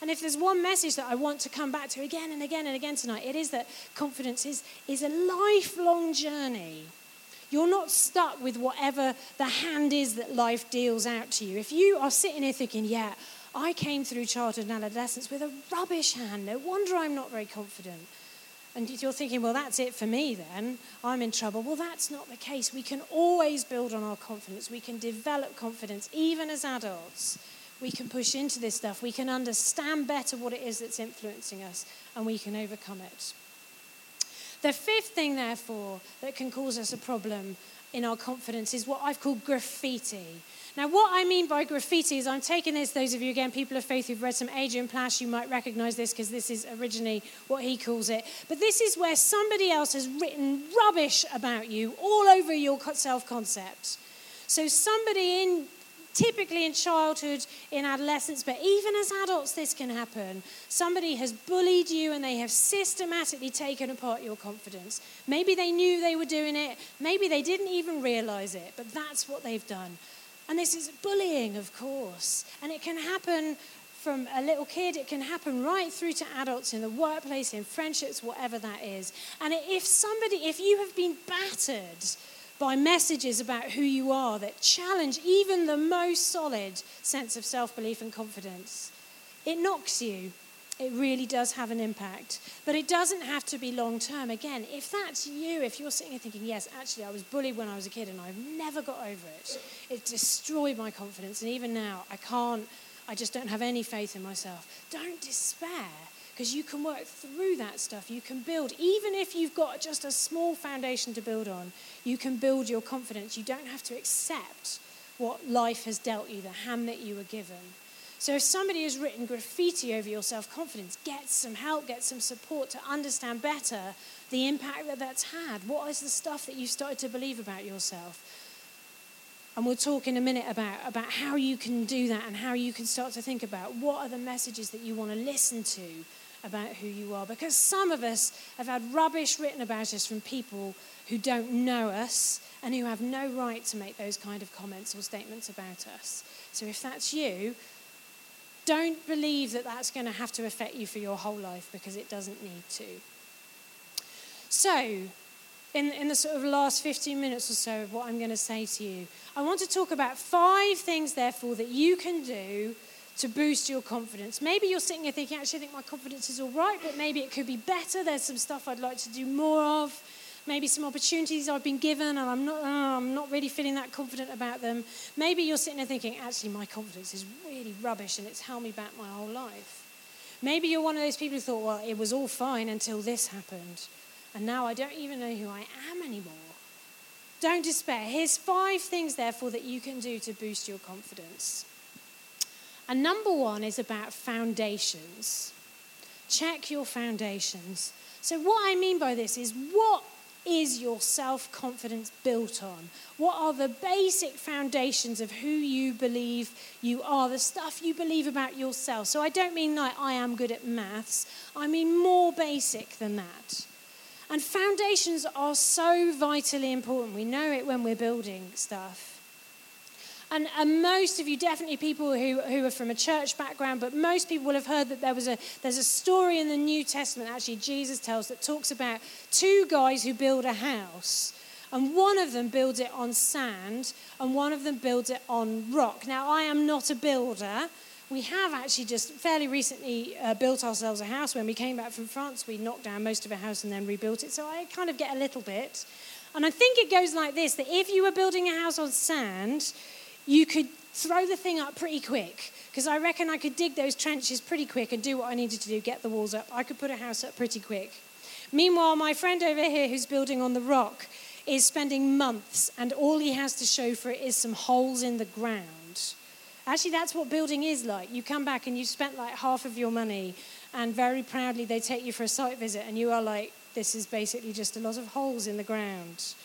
And if there's one message that I want to come back to again and again and again tonight, it is that confidence is, is a lifelong journey. You're not stuck with whatever the hand is that life deals out to you. If you are sitting here thinking, yeah, I came through childhood and adolescence with a rubbish hand, no wonder I'm not very confident and you're thinking, well, that's it for me then, I'm in trouble. Well, that's not the case. We can always build on our confidence. We can develop confidence, even as adults. We can push into this stuff. We can understand better what it is that's influencing us, and we can overcome it. The fifth thing, therefore, that can cause us a problem in our confidence is what I've called graffiti. Now, what I mean by graffiti is I'm taking this, those of you, again, people of faith who've read some Adrian Plass, you might recognize this because this is originally what he calls it. But this is where somebody else has written rubbish about you all over your self concept. So, somebody in typically in childhood, in adolescence, but even as adults, this can happen. Somebody has bullied you and they have systematically taken apart your confidence. Maybe they knew they were doing it, maybe they didn't even realize it, but that's what they've done. And this is bullying, of course. And it can happen from a little kid, it can happen right through to adults in the workplace, in friendships, whatever that is. And if somebody, if you have been battered, by messages about who you are that challenge even the most solid sense of self belief and confidence. It knocks you. It really does have an impact. But it doesn't have to be long term. Again, if that's you, if you're sitting here thinking, yes, actually, I was bullied when I was a kid and I've never got over it, it destroyed my confidence. And even now, I can't, I just don't have any faith in myself. Don't despair because you can work through that stuff. You can build, even if you've got just a small foundation to build on, you can build your confidence. You don't have to accept what life has dealt you, the hand that you were given. So if somebody has written graffiti over your self confidence, get some help, get some support to understand better the impact that that's had. What is the stuff that you've started to believe about yourself? And we'll talk in a minute about, about how you can do that and how you can start to think about what are the messages that you want to listen to about who you are. Because some of us have had rubbish written about us from people who don't know us and who have no right to make those kind of comments or statements about us. So if that's you, don't believe that that's going to have to affect you for your whole life because it doesn't need to. So, in, in the sort of last 15 minutes or so of what I'm going to say to you, I want to talk about five things, therefore, that you can do to boost your confidence. Maybe you're sitting here thinking, actually, I think my confidence is all right, but maybe it could be better. There's some stuff I'd like to do more of. Maybe some opportunities I've been given and I'm not, oh, I'm not really feeling that confident about them. Maybe you're sitting there thinking, actually, my confidence is really rubbish and it's held me back my whole life. Maybe you're one of those people who thought, well, it was all fine until this happened. And now I don't even know who I am anymore. Don't despair. Here's five things, therefore, that you can do to boost your confidence. And number one is about foundations. Check your foundations. So, what I mean by this is what is your self confidence built on? What are the basic foundations of who you believe you are, the stuff you believe about yourself? So, I don't mean like I am good at maths, I mean more basic than that. And foundations are so vitally important. We know it when we're building stuff. And, and most of you, definitely people who, who are from a church background, but most people will have heard that there was a, there's a story in the New Testament, actually, Jesus tells, that talks about two guys who build a house. And one of them builds it on sand, and one of them builds it on rock. Now, I am not a builder. We have actually just fairly recently uh, built ourselves a house. When we came back from France, we knocked down most of a house and then rebuilt it. So I kind of get a little bit. And I think it goes like this that if you were building a house on sand, you could throw the thing up pretty quick because I reckon I could dig those trenches pretty quick and do what I needed to do, get the walls up. I could put a house up pretty quick. Meanwhile, my friend over here who's building on the rock is spending months, and all he has to show for it is some holes in the ground. Actually, that's what building is like. You come back and you've spent like half of your money, and very proudly they take you for a site visit, and you are like, this is basically just a lot of holes in the ground.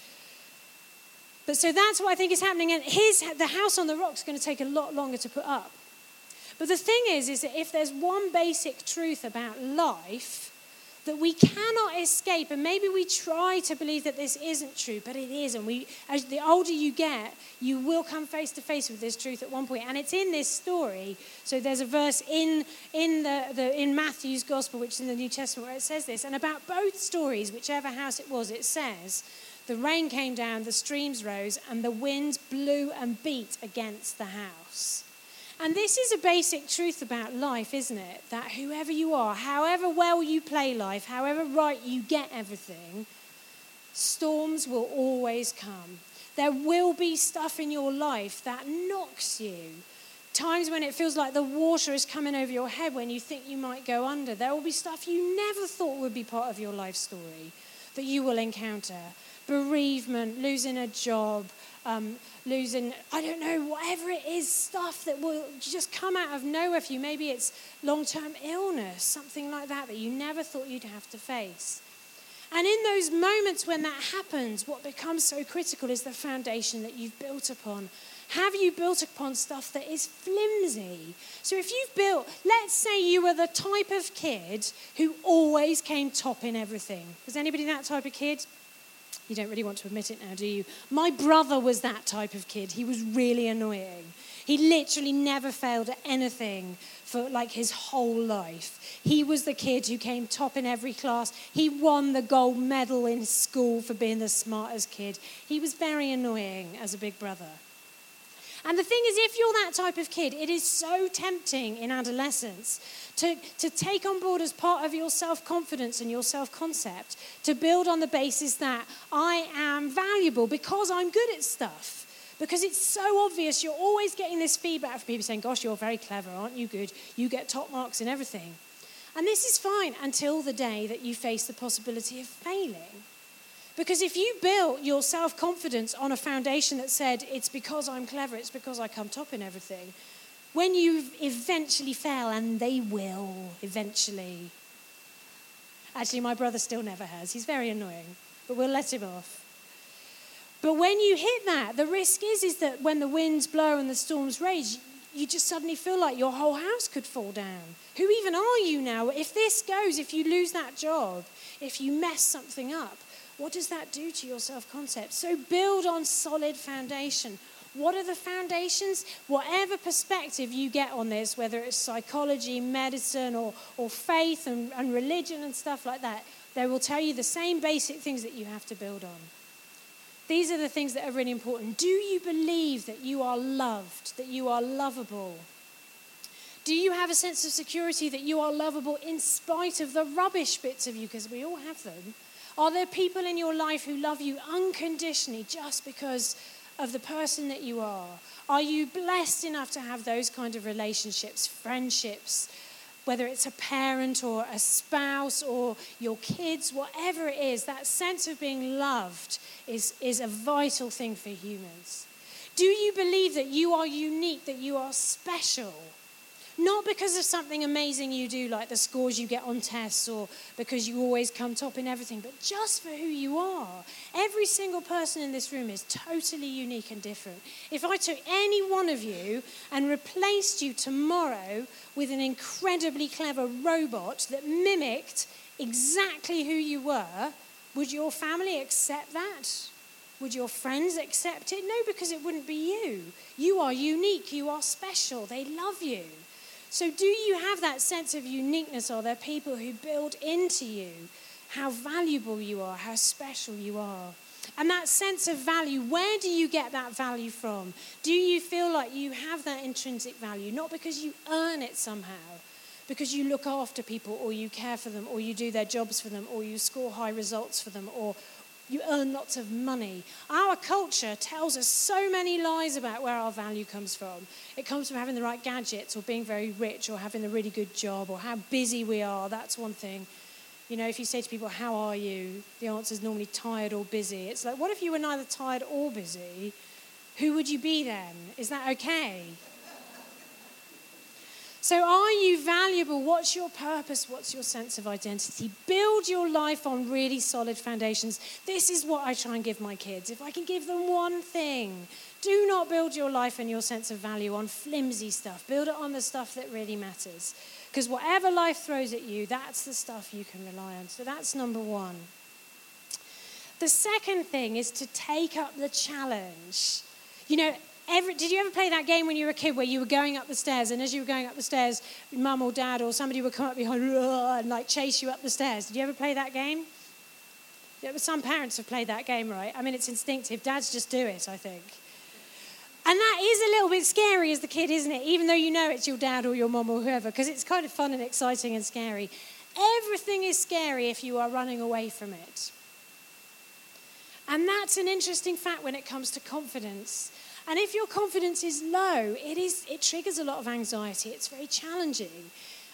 But so that's what I think is happening. And his, the house on the rock is going to take a lot longer to put up. But the thing is, is that if there's one basic truth about life that we cannot escape, and maybe we try to believe that this isn't true, but it is. And we, as the older you get, you will come face to face with this truth at one point. And it's in this story. So there's a verse in, in, the, the, in Matthew's gospel, which is in the New Testament, where it says this. And about both stories, whichever house it was, it says the rain came down, the streams rose, and the winds blew and beat against the house. And this is a basic truth about life, isn't it? That whoever you are, however well you play life, however right you get everything, storms will always come. There will be stuff in your life that knocks you. Times when it feels like the water is coming over your head when you think you might go under. There will be stuff you never thought would be part of your life story that you will encounter bereavement, losing a job, um, losing, I don't know, whatever it is, stuff that will just come out of nowhere for you. Maybe it's long term illness, something like that, that you never thought you'd have to face. And in those moments when that happens, what becomes so critical is the foundation that you've built upon. Have you built upon stuff that is flimsy? So if you've built, let's say you were the type of kid who always came top in everything. Was anybody that type of kid? You don't really want to admit it now, do you? My brother was that type of kid. He was really annoying. He literally never failed at anything for like his whole life. He was the kid who came top in every class. He won the gold medal in school for being the smartest kid. He was very annoying as a big brother. And the thing is, if you're that type of kid, it is so tempting in adolescence to, to take on board as part of your self confidence and your self concept to build on the basis that I am valuable because I'm good at stuff. Because it's so obvious, you're always getting this feedback from people saying, Gosh, you're very clever, aren't you good? You get top marks in everything. And this is fine until the day that you face the possibility of failing. Because if you built your self confidence on a foundation that said, it's because I'm clever, it's because I come top in everything, when you eventually fail, and they will eventually. Actually, my brother still never has. He's very annoying, but we'll let him off. But when you hit that, the risk is, is that when the winds blow and the storms rage, you just suddenly feel like your whole house could fall down. Who even are you now? If this goes, if you lose that job, if you mess something up, what does that do to your self concept? So build on solid foundation. What are the foundations? Whatever perspective you get on this, whether it's psychology, medicine, or, or faith and, and religion and stuff like that, they will tell you the same basic things that you have to build on. These are the things that are really important. Do you believe that you are loved, that you are lovable? Do you have a sense of security that you are lovable in spite of the rubbish bits of you? Because we all have them. Are there people in your life who love you unconditionally just because of the person that you are? Are you blessed enough to have those kind of relationships, friendships, whether it's a parent or a spouse or your kids, whatever it is, that sense of being loved is, is a vital thing for humans. Do you believe that you are unique, that you are special? Not because of something amazing you do, like the scores you get on tests, or because you always come top in everything, but just for who you are. Every single person in this room is totally unique and different. If I took any one of you and replaced you tomorrow with an incredibly clever robot that mimicked exactly who you were, would your family accept that? Would your friends accept it? No, because it wouldn't be you. You are unique, you are special, they love you. So, do you have that sense of uniqueness? Are there people who build into you how valuable you are, how special you are? And that sense of value, where do you get that value from? Do you feel like you have that intrinsic value? Not because you earn it somehow, because you look after people, or you care for them, or you do their jobs for them, or you score high results for them, or you earn lots of money. Our culture tells us so many lies about where our value comes from. It comes from having the right gadgets, or being very rich, or having a really good job, or how busy we are. That's one thing. You know, if you say to people, How are you? the answer is normally tired or busy. It's like, What if you were neither tired or busy? Who would you be then? Is that okay? So, are you valuable? What's your purpose? What's your sense of identity? Build your life on really solid foundations. This is what I try and give my kids. If I can give them one thing, do not build your life and your sense of value on flimsy stuff. Build it on the stuff that really matters. Because whatever life throws at you, that's the stuff you can rely on. So, that's number one. The second thing is to take up the challenge. You know, Every, did you ever play that game when you were a kid where you were going up the stairs and as you were going up the stairs, mum or dad or somebody would come up behind and like chase you up the stairs? Did you ever play that game? Some parents have played that game, right? I mean, it's instinctive. Dads just do it, I think. And that is a little bit scary as the kid, isn't it? Even though you know it's your dad or your mum or whoever, because it's kind of fun and exciting and scary. Everything is scary if you are running away from it. And that's an interesting fact when it comes to confidence. And if your confidence is low, it, is, it triggers a lot of anxiety. It's very challenging.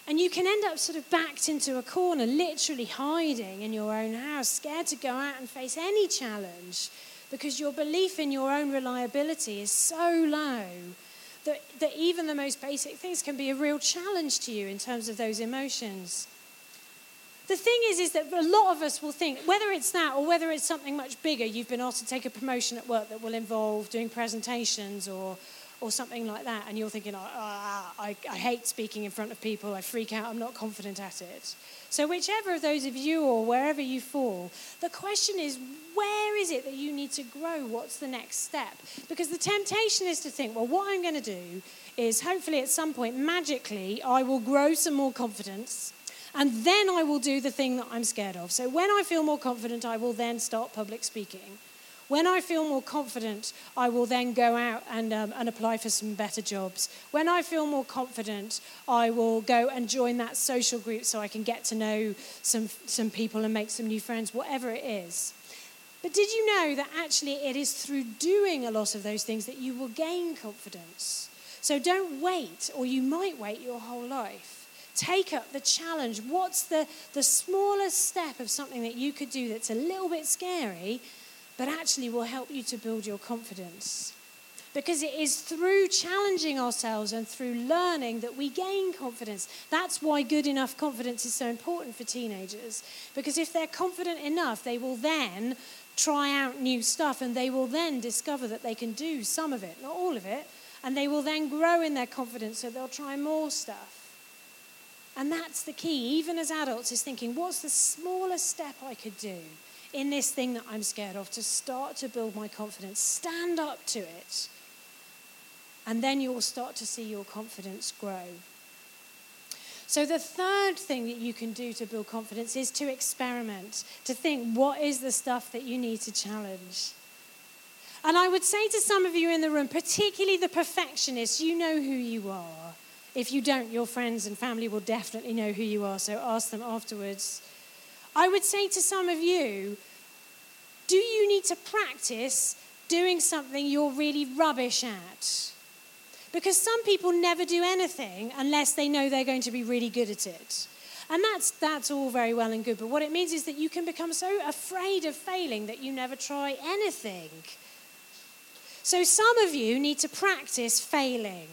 And you can end up sort of backed into a corner, literally hiding in your own house, scared to go out and face any challenge because your belief in your own reliability is so low that, that even the most basic things can be a real challenge to you in terms of those emotions. The thing is, is that a lot of us will think, whether it's that or whether it's something much bigger, you've been asked to take a promotion at work that will involve doing presentations or, or something like that, and you're thinking, oh, I, I hate speaking in front of people, I freak out, I'm not confident at it. So, whichever of those of you or wherever you fall, the question is, where is it that you need to grow? What's the next step? Because the temptation is to think, well, what I'm going to do is hopefully at some point, magically, I will grow some more confidence and then I will do the thing that I'm scared of. So when I feel more confident, I will then start public speaking. When I feel more confident, I will then go out and, um, and apply for some better jobs. When I feel more confident, I will go and join that social group so I can get to know some, some people and make some new friends, whatever it is. But did you know that actually it is through doing a lot of those things that you will gain confidence? So don't wait, or you might wait your whole life. Take up the challenge. What's the, the smallest step of something that you could do that's a little bit scary, but actually will help you to build your confidence? Because it is through challenging ourselves and through learning that we gain confidence. That's why good enough confidence is so important for teenagers. Because if they're confident enough, they will then try out new stuff and they will then discover that they can do some of it, not all of it, and they will then grow in their confidence so they'll try more stuff. And that's the key, even as adults, is thinking, what's the smallest step I could do in this thing that I'm scared of to start to build my confidence? Stand up to it. And then you'll start to see your confidence grow. So, the third thing that you can do to build confidence is to experiment, to think, what is the stuff that you need to challenge? And I would say to some of you in the room, particularly the perfectionists, you know who you are. If you don't, your friends and family will definitely know who you are, so ask them afterwards. I would say to some of you, do you need to practice doing something you're really rubbish at? Because some people never do anything unless they know they're going to be really good at it. And that's, that's all very well and good, but what it means is that you can become so afraid of failing that you never try anything. So some of you need to practice failing.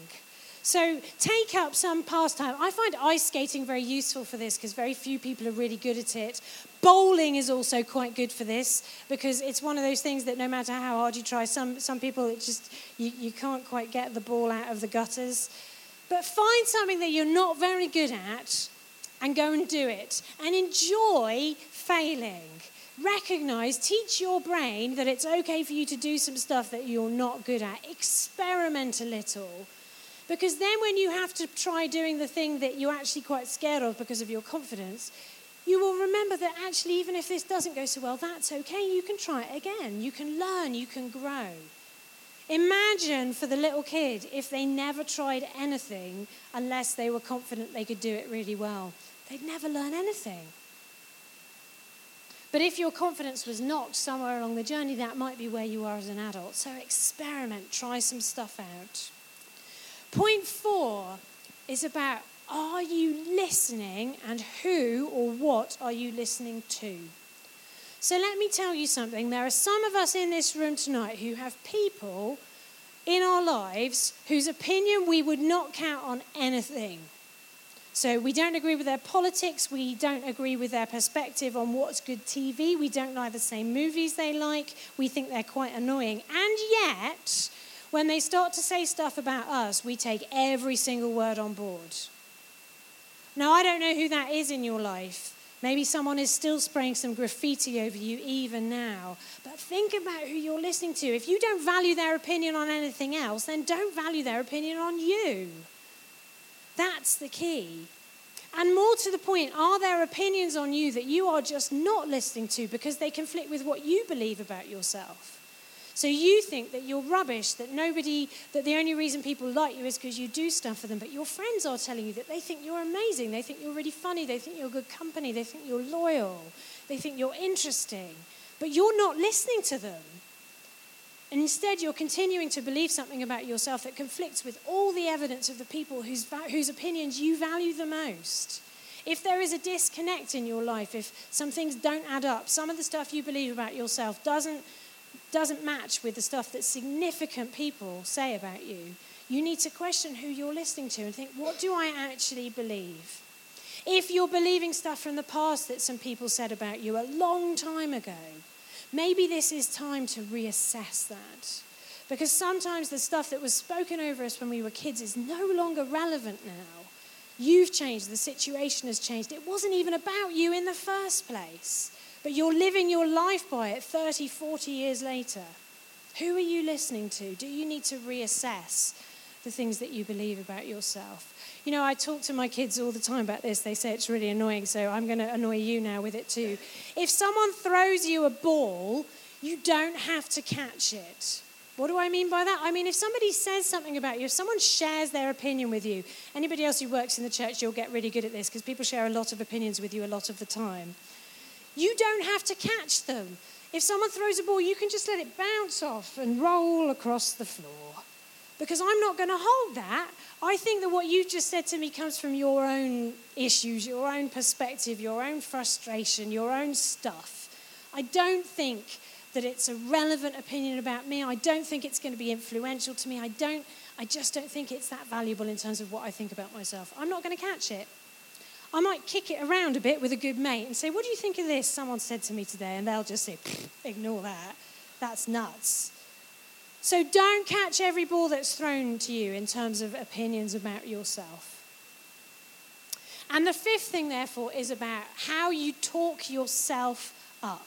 So take up some pastime. I find ice skating very useful for this because very few people are really good at it. Bowling is also quite good for this because it's one of those things that no matter how hard you try, some, some people it just you, you can't quite get the ball out of the gutters. But find something that you're not very good at and go and do it. And enjoy failing recognize, teach your brain that it's okay for you to do some stuff that you're not good at. Experiment a little. Because then, when you have to try doing the thing that you're actually quite scared of because of your confidence, you will remember that actually, even if this doesn't go so well, that's okay. You can try it again. You can learn. You can grow. Imagine for the little kid if they never tried anything unless they were confident they could do it really well. They'd never learn anything. But if your confidence was knocked somewhere along the journey, that might be where you are as an adult. So experiment, try some stuff out. Point four is about are you listening and who or what are you listening to? So let me tell you something. There are some of us in this room tonight who have people in our lives whose opinion we would not count on anything. So we don't agree with their politics, we don't agree with their perspective on what's good TV, we don't like the same movies they like, we think they're quite annoying. And yet, when they start to say stuff about us, we take every single word on board. Now, I don't know who that is in your life. Maybe someone is still spraying some graffiti over you even now. But think about who you're listening to. If you don't value their opinion on anything else, then don't value their opinion on you. That's the key. And more to the point, are there opinions on you that you are just not listening to because they conflict with what you believe about yourself? So you think that you're rubbish, that nobody, that the only reason people like you is because you do stuff for them, but your friends are telling you that they think you're amazing, they think you're really funny, they think you're good company, they think you're loyal, they think you're interesting, but you're not listening to them. And instead, you're continuing to believe something about yourself that conflicts with all the evidence of the people whose, whose opinions you value the most. If there is a disconnect in your life, if some things don't add up, some of the stuff you believe about yourself doesn't, doesn't match with the stuff that significant people say about you, you need to question who you're listening to and think, what do I actually believe? If you're believing stuff from the past that some people said about you a long time ago, maybe this is time to reassess that. Because sometimes the stuff that was spoken over us when we were kids is no longer relevant now. You've changed, the situation has changed. It wasn't even about you in the first place, but you're living your life by it 30, 40 years later. Who are you listening to? Do you need to reassess the things that you believe about yourself? You know, I talk to my kids all the time about this. They say it's really annoying, so I'm going to annoy you now with it too. If someone throws you a ball, you don't have to catch it. What do I mean by that? I mean, if somebody says something about you, if someone shares their opinion with you, anybody else who works in the church, you'll get really good at this because people share a lot of opinions with you a lot of the time. You don't have to catch them. If someone throws a ball, you can just let it bounce off and roll across the floor. Because I'm not going to hold that. I think that what you've just said to me comes from your own issues, your own perspective, your own frustration, your own stuff. I don't think that it's a relevant opinion about me. I don't think it's going to be influential to me. I don't I just don't think it's that valuable in terms of what I think about myself. I'm not going to catch it. I might kick it around a bit with a good mate and say, What do you think of this? Someone said to me today, and they'll just say, Ignore that. That's nuts. So don't catch every ball that's thrown to you in terms of opinions about yourself. And the fifth thing, therefore, is about how you talk yourself up.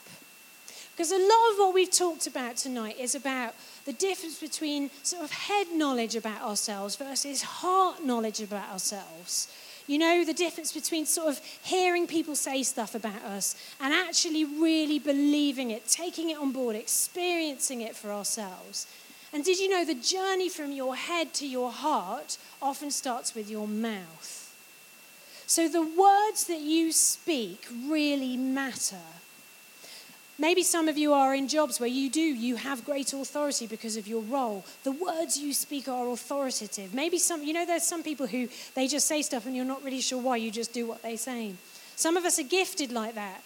Because a lot of what we've talked about tonight is about the difference between sort of head knowledge about ourselves versus heart knowledge about ourselves. You know, the difference between sort of hearing people say stuff about us and actually really believing it, taking it on board, experiencing it for ourselves. And did you know the journey from your head to your heart often starts with your mouth? So the words that you speak really matter. Maybe some of you are in jobs where you do, you have great authority because of your role. The words you speak are authoritative. Maybe some, you know, there's some people who they just say stuff and you're not really sure why, you just do what they say. Some of us are gifted like that.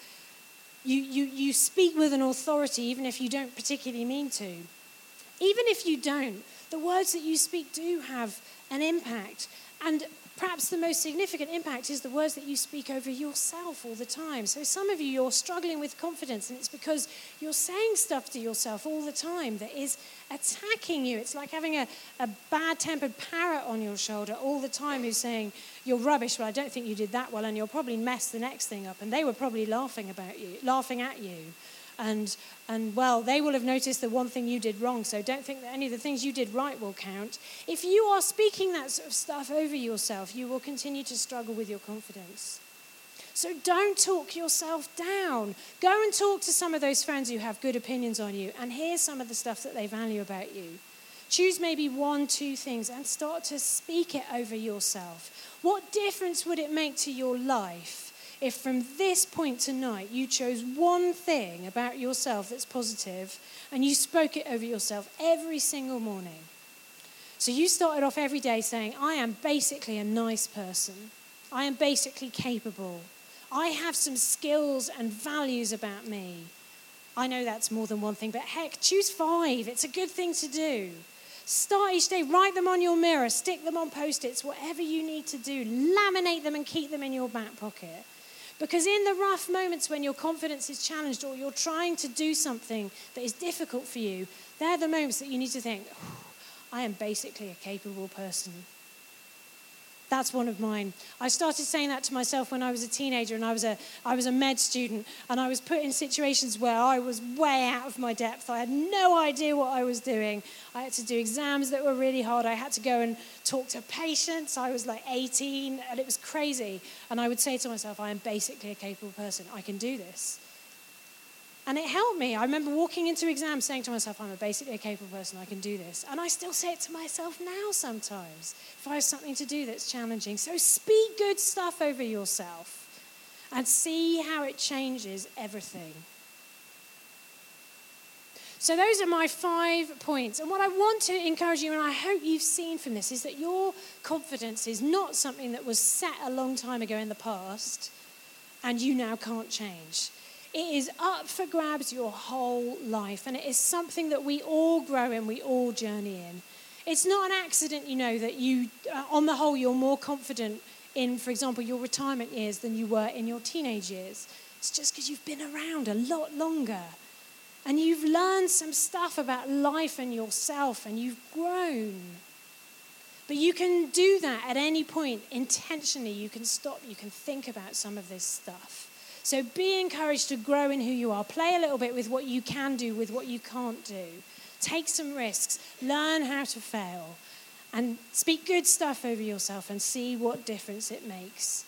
You, you, you speak with an authority even if you don't particularly mean to. Even if you don't, the words that you speak do have an impact. And Perhaps the most significant impact is the words that you speak over yourself all the time. So, some of you, you're struggling with confidence, and it's because you're saying stuff to yourself all the time that is attacking you. It's like having a, a bad tempered parrot on your shoulder all the time who's saying, You're rubbish, well, I don't think you did that well, and you'll probably mess the next thing up. And they were probably laughing about you, laughing at you. And, and well, they will have noticed the one thing you did wrong, so don't think that any of the things you did right will count. If you are speaking that sort of stuff over yourself, you will continue to struggle with your confidence. So don't talk yourself down. Go and talk to some of those friends who have good opinions on you and hear some of the stuff that they value about you. Choose maybe one, two things and start to speak it over yourself. What difference would it make to your life if from this point tonight you chose one thing about yourself that's positive and you spoke it over yourself every single morning. So you started off every day saying, I am basically a nice person. I am basically capable. I have some skills and values about me. I know that's more than one thing, but heck, choose five. It's a good thing to do. Start each day, write them on your mirror, stick them on post its, whatever you need to do. Laminate them and keep them in your back pocket. Because in the rough moments when your confidence is challenged or you're trying to do something that is difficult for you, they're the moments that you need to think, I am basically a capable person. That's one of mine. I started saying that to myself when I was a teenager and I was a, I was a med student and I was put in situations where I was way out of my depth. I had no idea what I was doing. I had to do exams that were really hard. I had to go and talk to patients. I was like 18 and it was crazy. And I would say to myself, I am basically a capable person. I can do this. And it helped me. I remember walking into exams saying to myself, I'm a basically a capable person, I can do this. And I still say it to myself now sometimes if I have something to do that's challenging. So speak good stuff over yourself and see how it changes everything. So, those are my five points. And what I want to encourage you, and I hope you've seen from this, is that your confidence is not something that was set a long time ago in the past and you now can't change. It is up for grabs your whole life, and it is something that we all grow in, we all journey in. It's not an accident, you know, that you, uh, on the whole, you're more confident in, for example, your retirement years than you were in your teenage years. It's just because you've been around a lot longer. And you've learned some stuff about life and yourself, and you've grown. But you can do that at any point intentionally. You can stop, you can think about some of this stuff. So be encouraged to grow in who you are. Play a little bit with what you can do, with what you can't do. Take some risks. Learn how to fail. And speak good stuff over yourself and see what difference it makes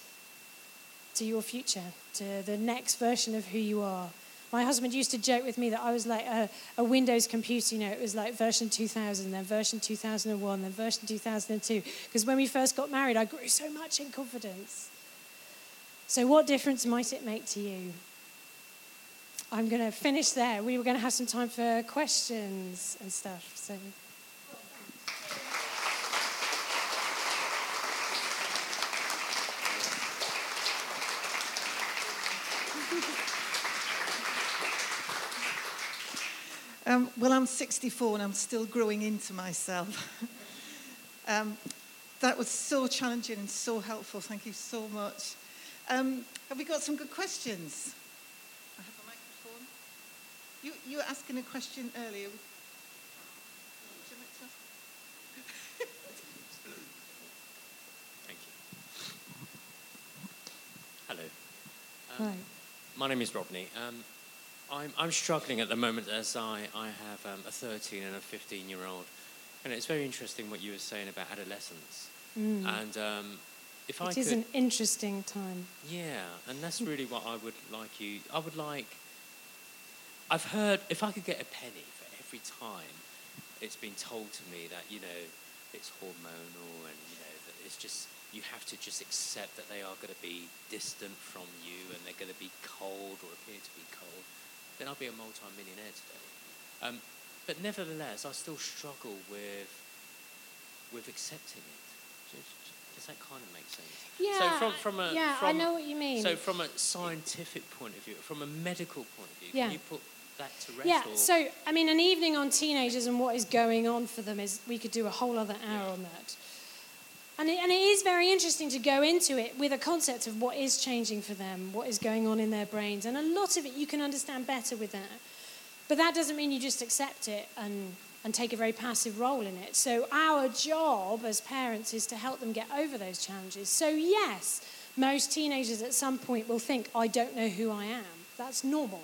to your future, to the next version of who you are. My husband used to joke with me that I was like a, a, Windows computer, you know, it was like version 2000, then version 2001, then version 2002. Because when we first got married, I grew so much in confidence. So, what difference might it make to you? I'm going to finish there. We were going to have some time for questions and stuff. So. Um, well, I'm 64 and I'm still growing into myself. um, that was so challenging and so helpful. Thank you so much. Um, have we got some good questions? I have a microphone. You, you were asking a question earlier. Thank you. Hello. Um, Hi. My name is Rodney. Um, I'm, I'm struggling at the moment as I, I have um, a 13 and a 15 year old. And it's very interesting what you were saying about adolescence. Mm. And um, if it I It is could, an interesting time. Yeah, and that's really what I would like you. I would like. I've heard if I could get a penny for every time it's been told to me that you know it's hormonal and you know that it's just you have to just accept that they are going to be distant from you and they're going to be cold or appear to be cold then I'll be a multi-millionaire today. Um, but nevertheless, I still struggle with with accepting it. Does that kind of make sense? Yeah. So from, from a yeah, from, I know what you mean. So from a scientific point of view, from a medical point of view, yeah. can you put that to rest? Yeah. Or? So I mean, an evening on teenagers and what is going on for them is we could do a whole other hour yeah. on that. And it, and it is very interesting to go into it with a concept of what is changing for them, what is going on in their brains. And a lot of it you can understand better with that. But that doesn't mean you just accept it and, and take a very passive role in it. So, our job as parents is to help them get over those challenges. So, yes, most teenagers at some point will think, I don't know who I am. That's normal.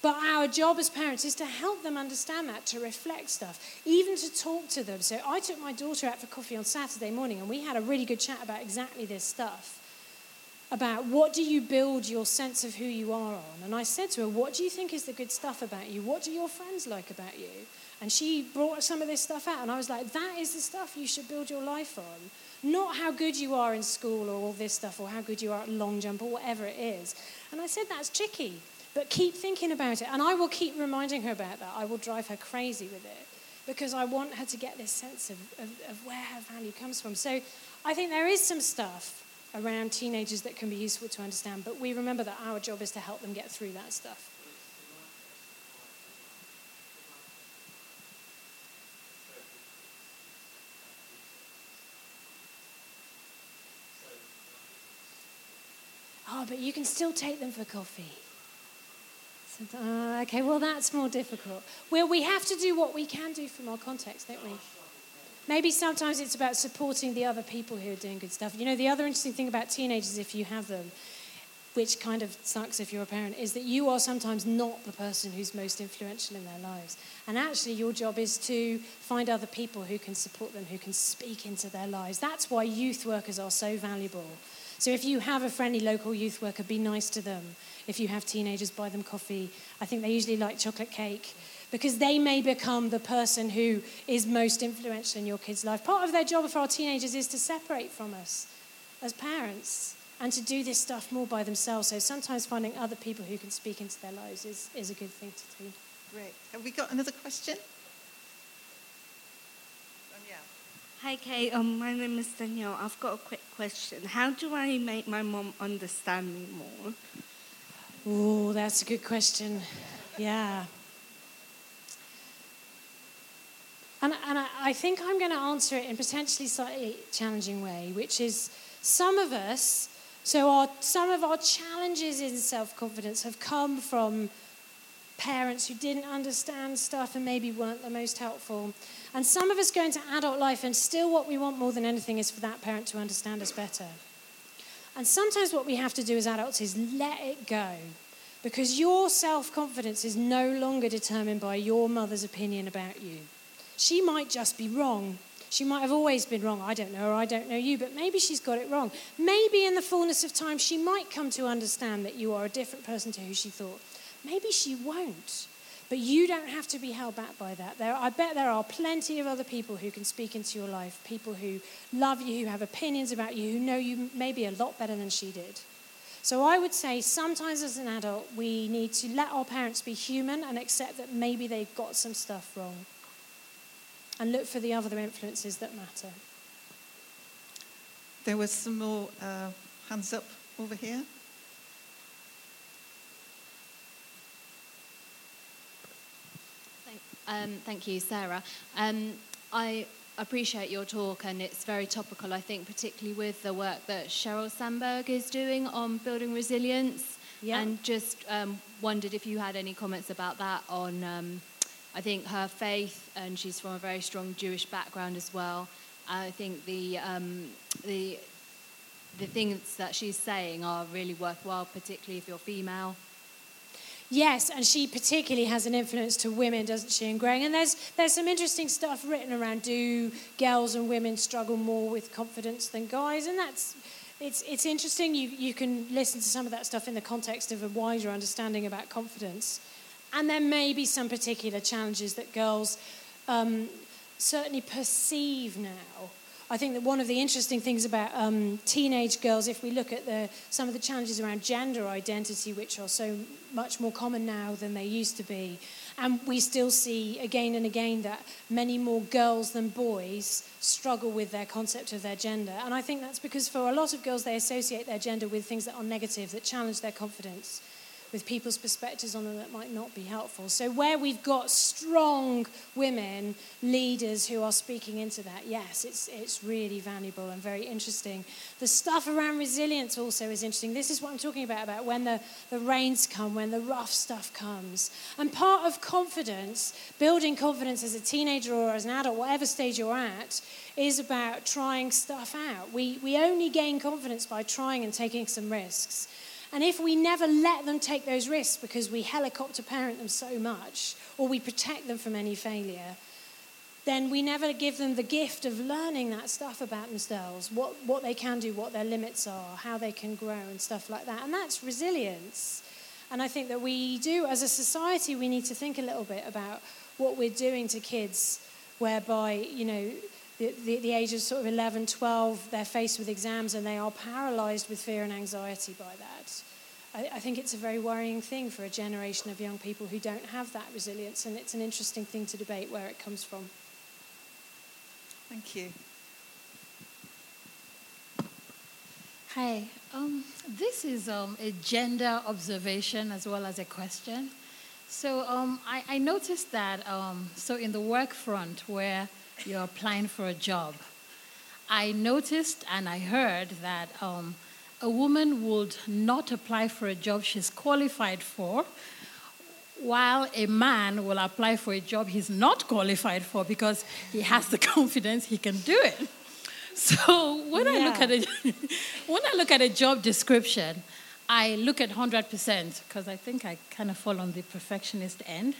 But our job as parents is to help them understand that, to reflect stuff, even to talk to them. So I took my daughter out for coffee on Saturday morning, and we had a really good chat about exactly this stuff about what do you build your sense of who you are on. And I said to her, What do you think is the good stuff about you? What do your friends like about you? And she brought some of this stuff out, and I was like, That is the stuff you should build your life on. Not how good you are in school or all this stuff, or how good you are at long jump, or whatever it is. And I said, That's tricky. But keep thinking about it. And I will keep reminding her about that. I will drive her crazy with it because I want her to get this sense of, of, of where her value comes from. So I think there is some stuff around teenagers that can be useful to understand, but we remember that our job is to help them get through that stuff. But you can still take them for coffee. Uh, okay, well, that's more difficult. Well, we have to do what we can do from our context, don't we? Maybe sometimes it's about supporting the other people who are doing good stuff. You know, the other interesting thing about teenagers, if you have them, which kind of sucks if you're a parent, is that you are sometimes not the person who's most influential in their lives. And actually, your job is to find other people who can support them, who can speak into their lives. That's why youth workers are so valuable. So if you have a friendly local youth worker, be nice to them if you have teenagers, buy them coffee. I think they usually like chocolate cake because they may become the person who is most influential in your kid's life. Part of their job for our teenagers is to separate from us as parents and to do this stuff more by themselves. So sometimes finding other people who can speak into their lives is, is a good thing to do. Great. Have we got another question? Hi, Kate. Um, my name is Danielle. I've got a quick question. How do I make my mom understand me more? Oh, that's a good question. Yeah. And, and I, I think I'm going to answer it in potentially slightly challenging way, which is some of us, so our, some of our challenges in self confidence have come from parents who didn't understand stuff and maybe weren't the most helpful. And some of us go into adult life, and still, what we want more than anything is for that parent to understand us better. And sometimes, what we have to do as adults is let it go. Because your self confidence is no longer determined by your mother's opinion about you. She might just be wrong. She might have always been wrong. I don't know her, I don't know you, but maybe she's got it wrong. Maybe in the fullness of time, she might come to understand that you are a different person to who she thought. Maybe she won't. But you don't have to be held back by that. There, I bet there are plenty of other people who can speak into your life, people who love you, who have opinions about you, who know you maybe a lot better than she did. So I would say sometimes as an adult, we need to let our parents be human and accept that maybe they've got some stuff wrong. And look for the other influences that matter. There was some more uh, hands up over here. Um, thank you, Sarah. Um, I appreciate your talk, and it's very topical, I think, particularly with the work that Sheryl Sandberg is doing on building resilience. Yeah. And just um, wondered if you had any comments about that on, um, I think, her faith, and she's from a very strong Jewish background as well. I think the, um, the, the things that she's saying are really worthwhile, particularly if you're female. Yes, and she particularly has an influence to women, doesn't she, in growing? And there's, there's some interesting stuff written around do girls and women struggle more with confidence than guys? And that's, it's, it's interesting. You, you can listen to some of that stuff in the context of a wider understanding about confidence. And there may be some particular challenges that girls um, certainly perceive now I think that one of the interesting things about um, teenage girls, if we look at the, some of the challenges around gender identity, which are so much more common now than they used to be, and we still see again and again that many more girls than boys struggle with their concept of their gender. And I think that's because for a lot of girls, they associate their gender with things that are negative, that challenge their confidence with people's perspectives on them that might not be helpful. So, where we've got strong women leaders who are speaking into that, yes, it's, it's really valuable and very interesting. The stuff around resilience also is interesting. This is what I'm talking about, about when the, the rains come, when the rough stuff comes. And part of confidence, building confidence as a teenager or as an adult, whatever stage you're at, is about trying stuff out. We, we only gain confidence by trying and taking some risks. And if we never let them take those risks because we helicopter parent them so much, or we protect them from any failure, then we never give them the gift of learning that stuff about themselves, what, what they can do, what their limits are, how they can grow, and stuff like that. And that's resilience. And I think that we do, as a society, we need to think a little bit about what we're doing to kids, whereby, you know, the, the, the age of sort of 11, 12, they're faced with exams and they are paralyzed with fear and anxiety by that. I, I think it's a very worrying thing for a generation of young people who don't have that resilience, and it's an interesting thing to debate where it comes from. Thank you. Hi. Um, this is um, a gender observation as well as a question. So um, I, I, noticed that, um, so in the work front where you're applying for a job. I noticed and I heard that um, a woman would not apply for a job she's qualified for, while a man will apply for a job he's not qualified for because he has the confidence he can do it. So when yeah. I look at a when I look at a job description, I look at 100% because I think I kind of fall on the perfectionist end.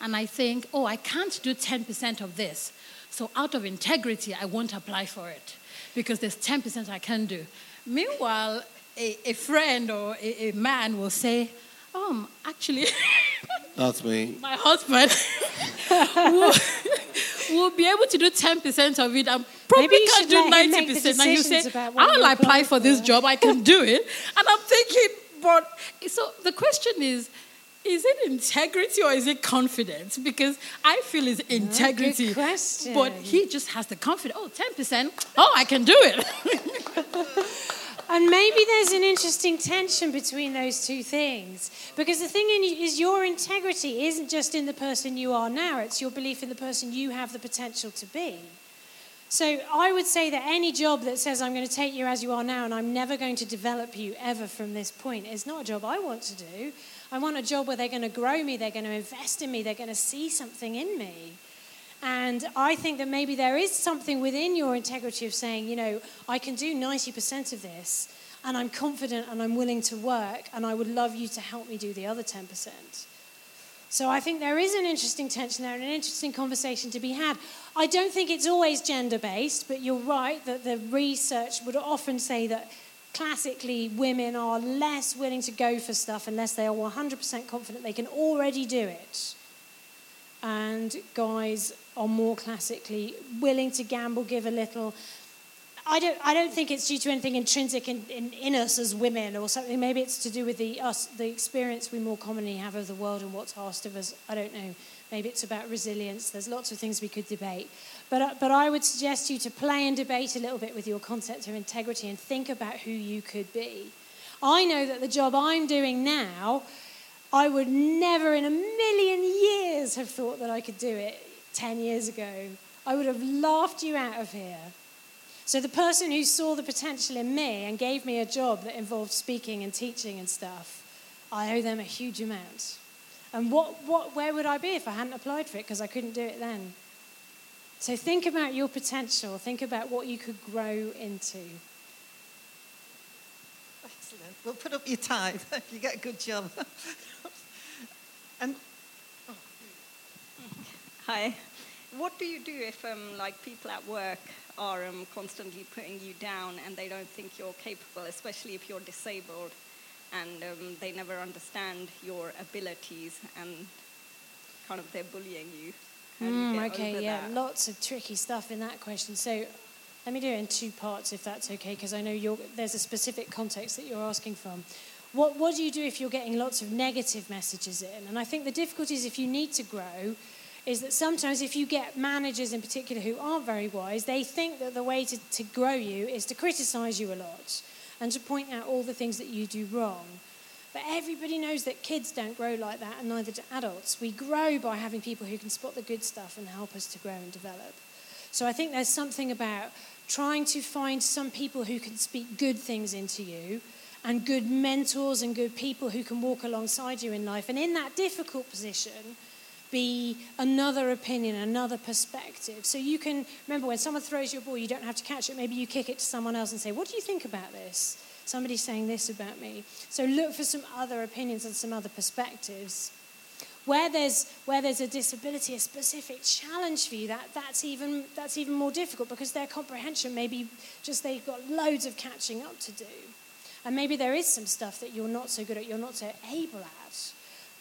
And I think, oh, I can't do 10% of this. So out of integrity, I won't apply for it because there's 10% I can do. Meanwhile, a, a friend or a, a, man will say, um, actually, that's me. My husband will, will, be able to do 10% of it and probably can't do 90%. And you say, I'll apply for this job, I can do it. And I'm thinking, but so the question is, is it integrity or is it confidence? Because I feel it's integrity. Question. But he just has the confidence. Oh, 10%. Oh, I can do it. and maybe there's an interesting tension between those two things. Because the thing is, your integrity isn't just in the person you are now, it's your belief in the person you have the potential to be. So I would say that any job that says I'm going to take you as you are now and I'm never going to develop you ever from this point is not a job I want to do. I want a job where they're going to grow me, they're going to invest in me, they're going to see something in me. And I think that maybe there is something within your integrity of saying, you know, I can do 90% of this and I'm confident and I'm willing to work and I would love you to help me do the other 10%. So I think there is an interesting tension there and an interesting conversation to be had. I don't think it's always gender based, but you're right that the research would often say that classically women are less willing to go for stuff unless they are 100% confident they can already do it. And guys are more classically willing to gamble, give a little, I don't, I don't think it's due to anything intrinsic in, in, in, us as women or something. Maybe it's to do with the, us, the experience we more commonly have of the world and what's asked of us. I don't know. Maybe it's about resilience. There's lots of things we could debate. But, uh, but I would suggest you to play and debate a little bit with your concept of integrity and think about who you could be. I know that the job I'm doing now, I would never in a million years have thought that I could do it 10 years ago. I would have laughed you out of here. So the person who saw the potential in me and gave me a job that involved speaking and teaching and stuff, I owe them a huge amount. And what, what, where would I be if I hadn't applied for it because I couldn't do it then? So think about your potential. Think about what you could grow into. Excellent. We'll put up your time if you get a good job. and oh. hi, what do you do if um, like people at work are um, constantly putting you down and they don't think you're capable, especially if you're disabled and um, they never understand your abilities and kind of they're bullying you. Mm, okay, yeah, that? lots of tricky stuff in that question. So let me do it in two parts if that's okay, because I know there's a specific context that you're asking from. What, what do you do if you're getting lots of negative messages in? And I think the difficulty is if you need to grow, is that sometimes if you get managers in particular who aren't very wise, they think that the way to, to grow you is to criticize you a lot and to point out all the things that you do wrong. But everybody knows that kids don't grow like that, and neither do adults. We grow by having people who can spot the good stuff and help us to grow and develop. So I think there's something about trying to find some people who can speak good things into you and good mentors and good people who can walk alongside you in life. And in that difficult position, be another opinion, another perspective. So you can remember when someone throws your ball, you don't have to catch it. Maybe you kick it to someone else and say, What do you think about this? Somebody's saying this about me. So look for some other opinions and some other perspectives. Where there's, where there's a disability, a specific challenge for you, that, that's, even, that's even more difficult because their comprehension maybe just they've got loads of catching up to do. And maybe there is some stuff that you're not so good at, you're not so able at.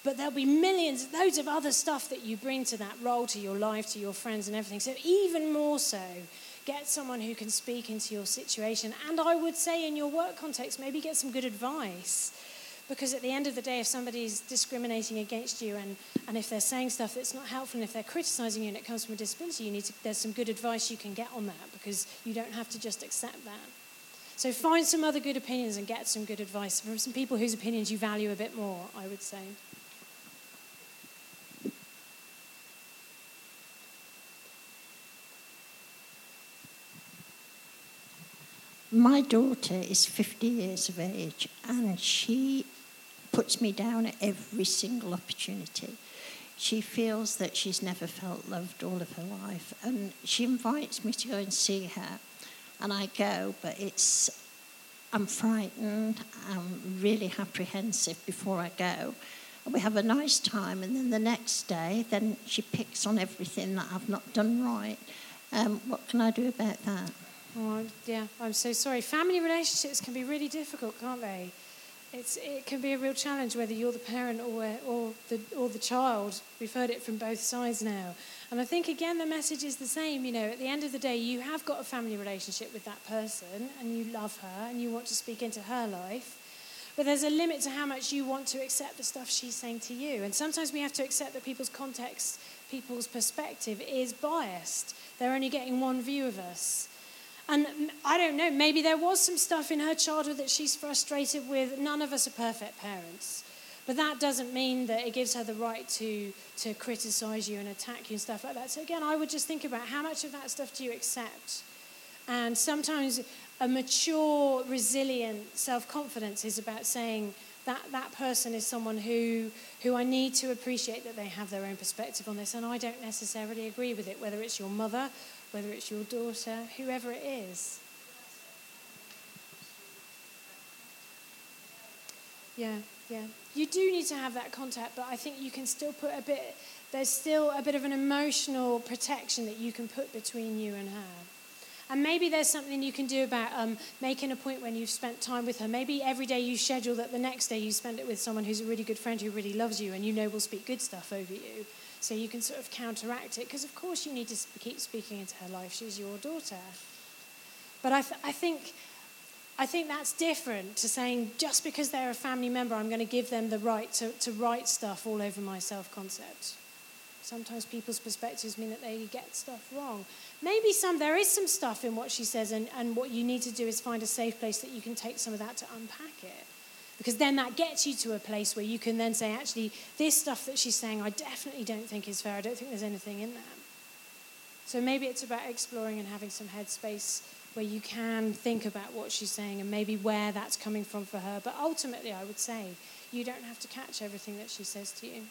But there'll be millions, loads of other stuff that you bring to that role, to your life, to your friends, and everything. So, even more so, get someone who can speak into your situation. And I would say, in your work context, maybe get some good advice. Because at the end of the day, if somebody's discriminating against you and, and if they're saying stuff that's not helpful and if they're criticizing you and it comes from a disability, you need to, there's some good advice you can get on that because you don't have to just accept that. So find some other good opinions and get some good advice from some people whose opinions you value a bit more, I would say. My daughter is 50 years of age and she puts me down at every single opportunity. She feels that she's never felt loved all of her life and she invites me to go and see her. And I go, but it's, I'm frightened, I'm really apprehensive before I go. And we have a nice time, and then the next day, then she picks on everything that I've not done right. Um, what can I do about that? Oh, yeah, I'm so sorry. Family relationships can be really difficult, can't they? It's, it can be a real challenge whether you're the parent or, or, the, or the child. We've heard it from both sides now. And I think, again, the message is the same. You know, at the end of the day, you have got a family relationship with that person and you love her and you want to speak into her life. But there's a limit to how much you want to accept the stuff she's saying to you. And sometimes we have to accept that people's context, people's perspective is biased. They're only getting one view of us. And I don't know, maybe there was some stuff in her childhood that she's frustrated with. None of us are perfect parents. But that doesn't mean that it gives her the right to, to criticize you and attack you and stuff like that. So, again, I would just think about how much of that stuff do you accept? And sometimes a mature, resilient self confidence is about saying that that person is someone who, who I need to appreciate that they have their own perspective on this, and I don't necessarily agree with it, whether it's your mother, whether it's your daughter, whoever it is. Yeah, yeah. You do need to have that contact, but I think you can still put a bit, there's still a bit of an emotional protection that you can put between you and her. And maybe there's something you can do about um, making a point when you've spent time with her. Maybe every day you schedule that the next day you spend it with someone who's a really good friend who really loves you and you know will speak good stuff over you. So you can sort of counteract it. Because, of course, you need to keep speaking into her life. She's your daughter. But I, th- I think I think that's different to saying just because they're a family member, I'm going to give them the right to, to write stuff all over my self concept. Sometimes people's perspectives mean that they get stuff wrong. Maybe some there is some stuff in what she says, and, and what you need to do is find a safe place that you can take some of that to unpack it. Because then that gets you to a place where you can then say, actually, this stuff that she's saying, I definitely don't think is fair. I don't think there's anything in that. So maybe it's about exploring and having some headspace where you can think about what she's saying and maybe where that's coming from for her. But ultimately, I would say you don't have to catch everything that she says to you.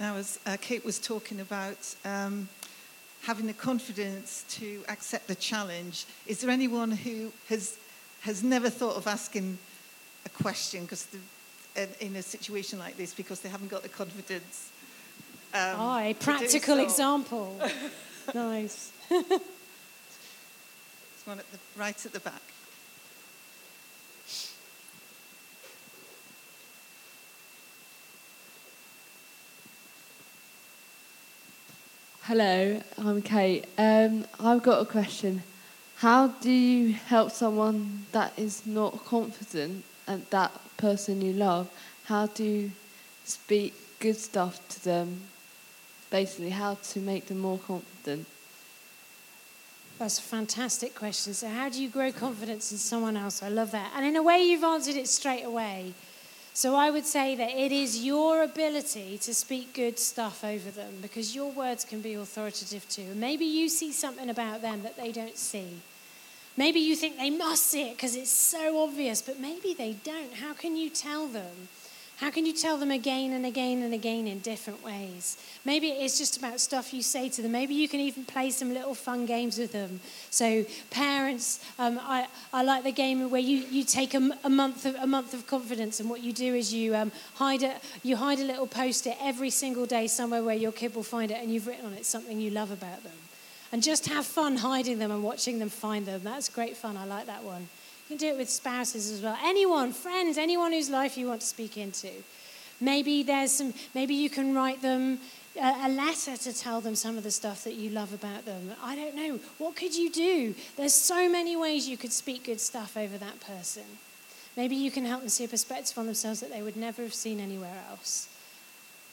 Now, as uh, Kate was talking about um, having the confidence to accept the challenge, is there anyone who has, has never thought of asking a question because in a situation like this because they haven't got the confidence? Um, oh, a practical so. example. nice. There's one at the, right at the back. Hello, I'm Kate. Um, I've got a question. How do you help someone that is not confident and that person you love? How do you speak good stuff to them? Basically, how to make them more confident? That's a fantastic question. So, how do you grow confidence in someone else? I love that. And in a way, you've answered it straight away. So I would say that it is your ability to speak good stuff over them because your words can be authoritative too. And maybe you see something about them that they don't see. Maybe you think they must see it because it's so obvious, but maybe they don't. How can you tell them? How can you tell them again and again and again in different ways? Maybe it's just about stuff you say to them. Maybe you can even play some little fun games with them. So, parents, um, I, I like the game where you, you take a, a, month of, a month of confidence, and what you do is you, um, hide, a, you hide a little post it every single day somewhere where your kid will find it, and you've written on it something you love about them. And just have fun hiding them and watching them find them. That's great fun. I like that one. You can do it with spouses as well. Anyone, friends, anyone whose life you want to speak into. Maybe there's some. Maybe you can write them a letter to tell them some of the stuff that you love about them. I don't know. What could you do? There's so many ways you could speak good stuff over that person. Maybe you can help them see a perspective on themselves that they would never have seen anywhere else.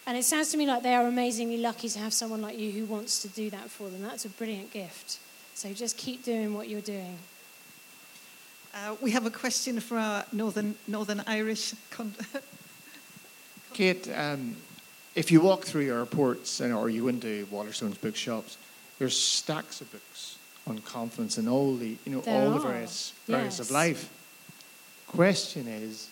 And it sounds to me like they are amazingly lucky to have someone like you who wants to do that for them. That's a brilliant gift. So just keep doing what you're doing. Uh, we have a question for our Northern, Northern Irish. Con- Kate, um, if you walk through airports and, or you go into Waterstones bookshops, there's stacks of books on confidence and all the, you know, there all are. the various areas yes. of life. Question is,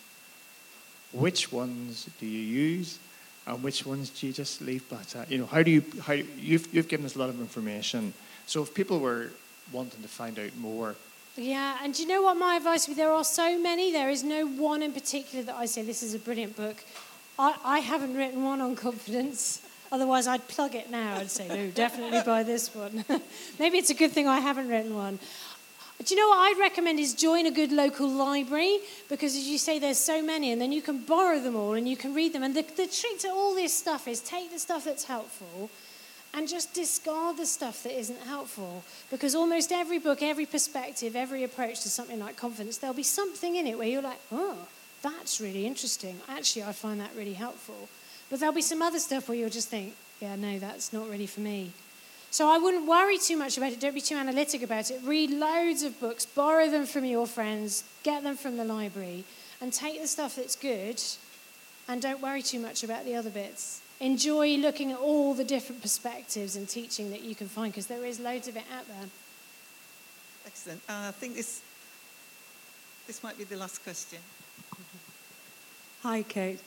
which ones do you use, and which ones do you just leave but at? You know, how do you? How you've you've given us a lot of information. So if people were wanting to find out more, yeah, and do you know what my advice would be? There are so many. There is no one in particular that I say this is a brilliant book. I, I haven't written one on confidence. Otherwise, I'd plug it now and say, no, definitely buy this one. Maybe it's a good thing I haven't written one. Do you know what I'd recommend is join a good local library because, as you say, there's so many, and then you can borrow them all and you can read them. And the, the trick to all this stuff is take the stuff that's helpful and just discard the stuff that isn't helpful. Because almost every book, every perspective, every approach to something like confidence, there'll be something in it where you're like, oh, that's really interesting. Actually, I find that really helpful. But there'll be some other stuff where you'll just think, yeah, no, that's not really for me. So I wouldn't worry too much about it. Don't be too analytic about it. Read loads of books, borrow them from your friends, get them from the library, and take the stuff that's good and don't worry too much about the other bits. Enjoy looking at all the different perspectives and teaching that you can find because there is loads of it out there. Excellent. Uh, I think this, this might be the last question. Hi, Kate.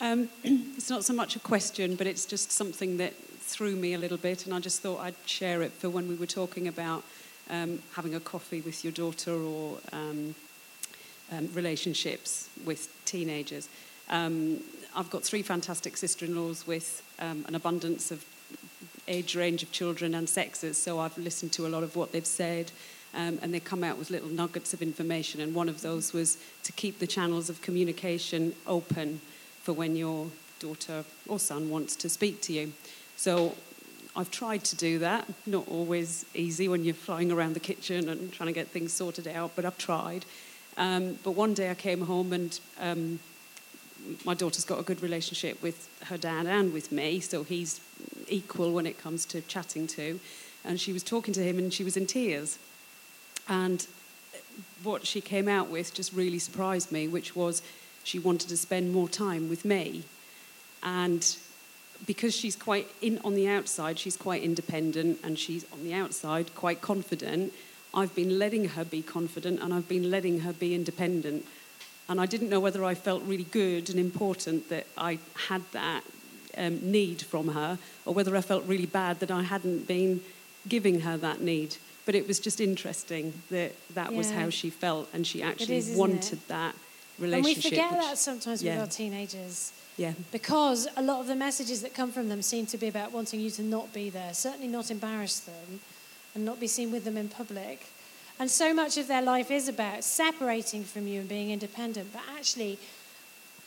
Um, it's not so much a question, but it's just something that threw me a little bit, and I just thought I'd share it for when we were talking about um, having a coffee with your daughter or um, um relationships with teenagers. Um, I've got three fantastic sister in laws with um, an abundance of age range of children and sexes, so I've listened to a lot of what they've said. Um, and they come out with little nuggets of information. And one of those was to keep the channels of communication open for when your daughter or son wants to speak to you. So I've tried to do that. Not always easy when you're flying around the kitchen and trying to get things sorted out, but I've tried. Um, but one day I came home and um, my daughter's got a good relationship with her dad and with me, so he's equal when it comes to chatting to. And she was talking to him and she was in tears. And what she came out with just really surprised me, which was she wanted to spend more time with me. And because she's quite in on the outside, she's quite independent, and she's on the outside quite confident. I've been letting her be confident, and I've been letting her be independent. And I didn't know whether I felt really good and important that I had that um, need from her, or whether I felt really bad that I hadn't been giving her that need. But it was just interesting that that yeah. was how she felt, and she actually is, wanted it? that relationship. And we forget which, that sometimes yeah. with our teenagers. Yeah. Because a lot of the messages that come from them seem to be about wanting you to not be there, certainly not embarrass them, and not be seen with them in public. And so much of their life is about separating from you and being independent. But actually,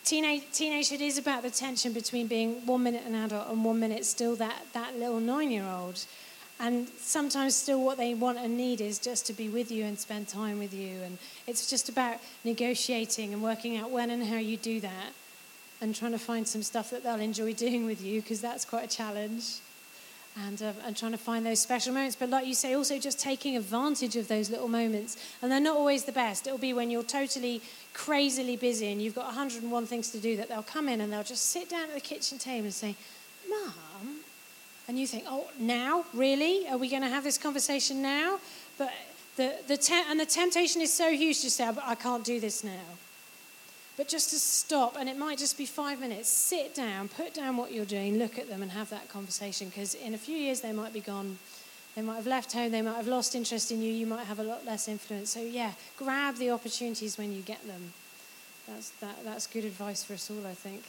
teenage, teenagehood is about the tension between being one minute an adult and one minute still that, that little nine year old. And sometimes, still, what they want and need is just to be with you and spend time with you. And it's just about negotiating and working out when and how you do that and trying to find some stuff that they'll enjoy doing with you because that's quite a challenge. And, uh, and trying to find those special moments. But, like you say, also just taking advantage of those little moments. And they're not always the best. It'll be when you're totally crazily busy and you've got 101 things to do that they'll come in and they'll just sit down at the kitchen table and say, Mum, and you think, oh, now? Really? Are we going to have this conversation now? But the, the te- and the temptation is so huge to say, I can't do this now. But just to stop, and it might just be five minutes, sit down, put down what you're doing, look at them, and have that conversation. Because in a few years, they might be gone. They might have left home, they might have lost interest in you, you might have a lot less influence. So, yeah, grab the opportunities when you get them. That's, that, that's good advice for us all, I think.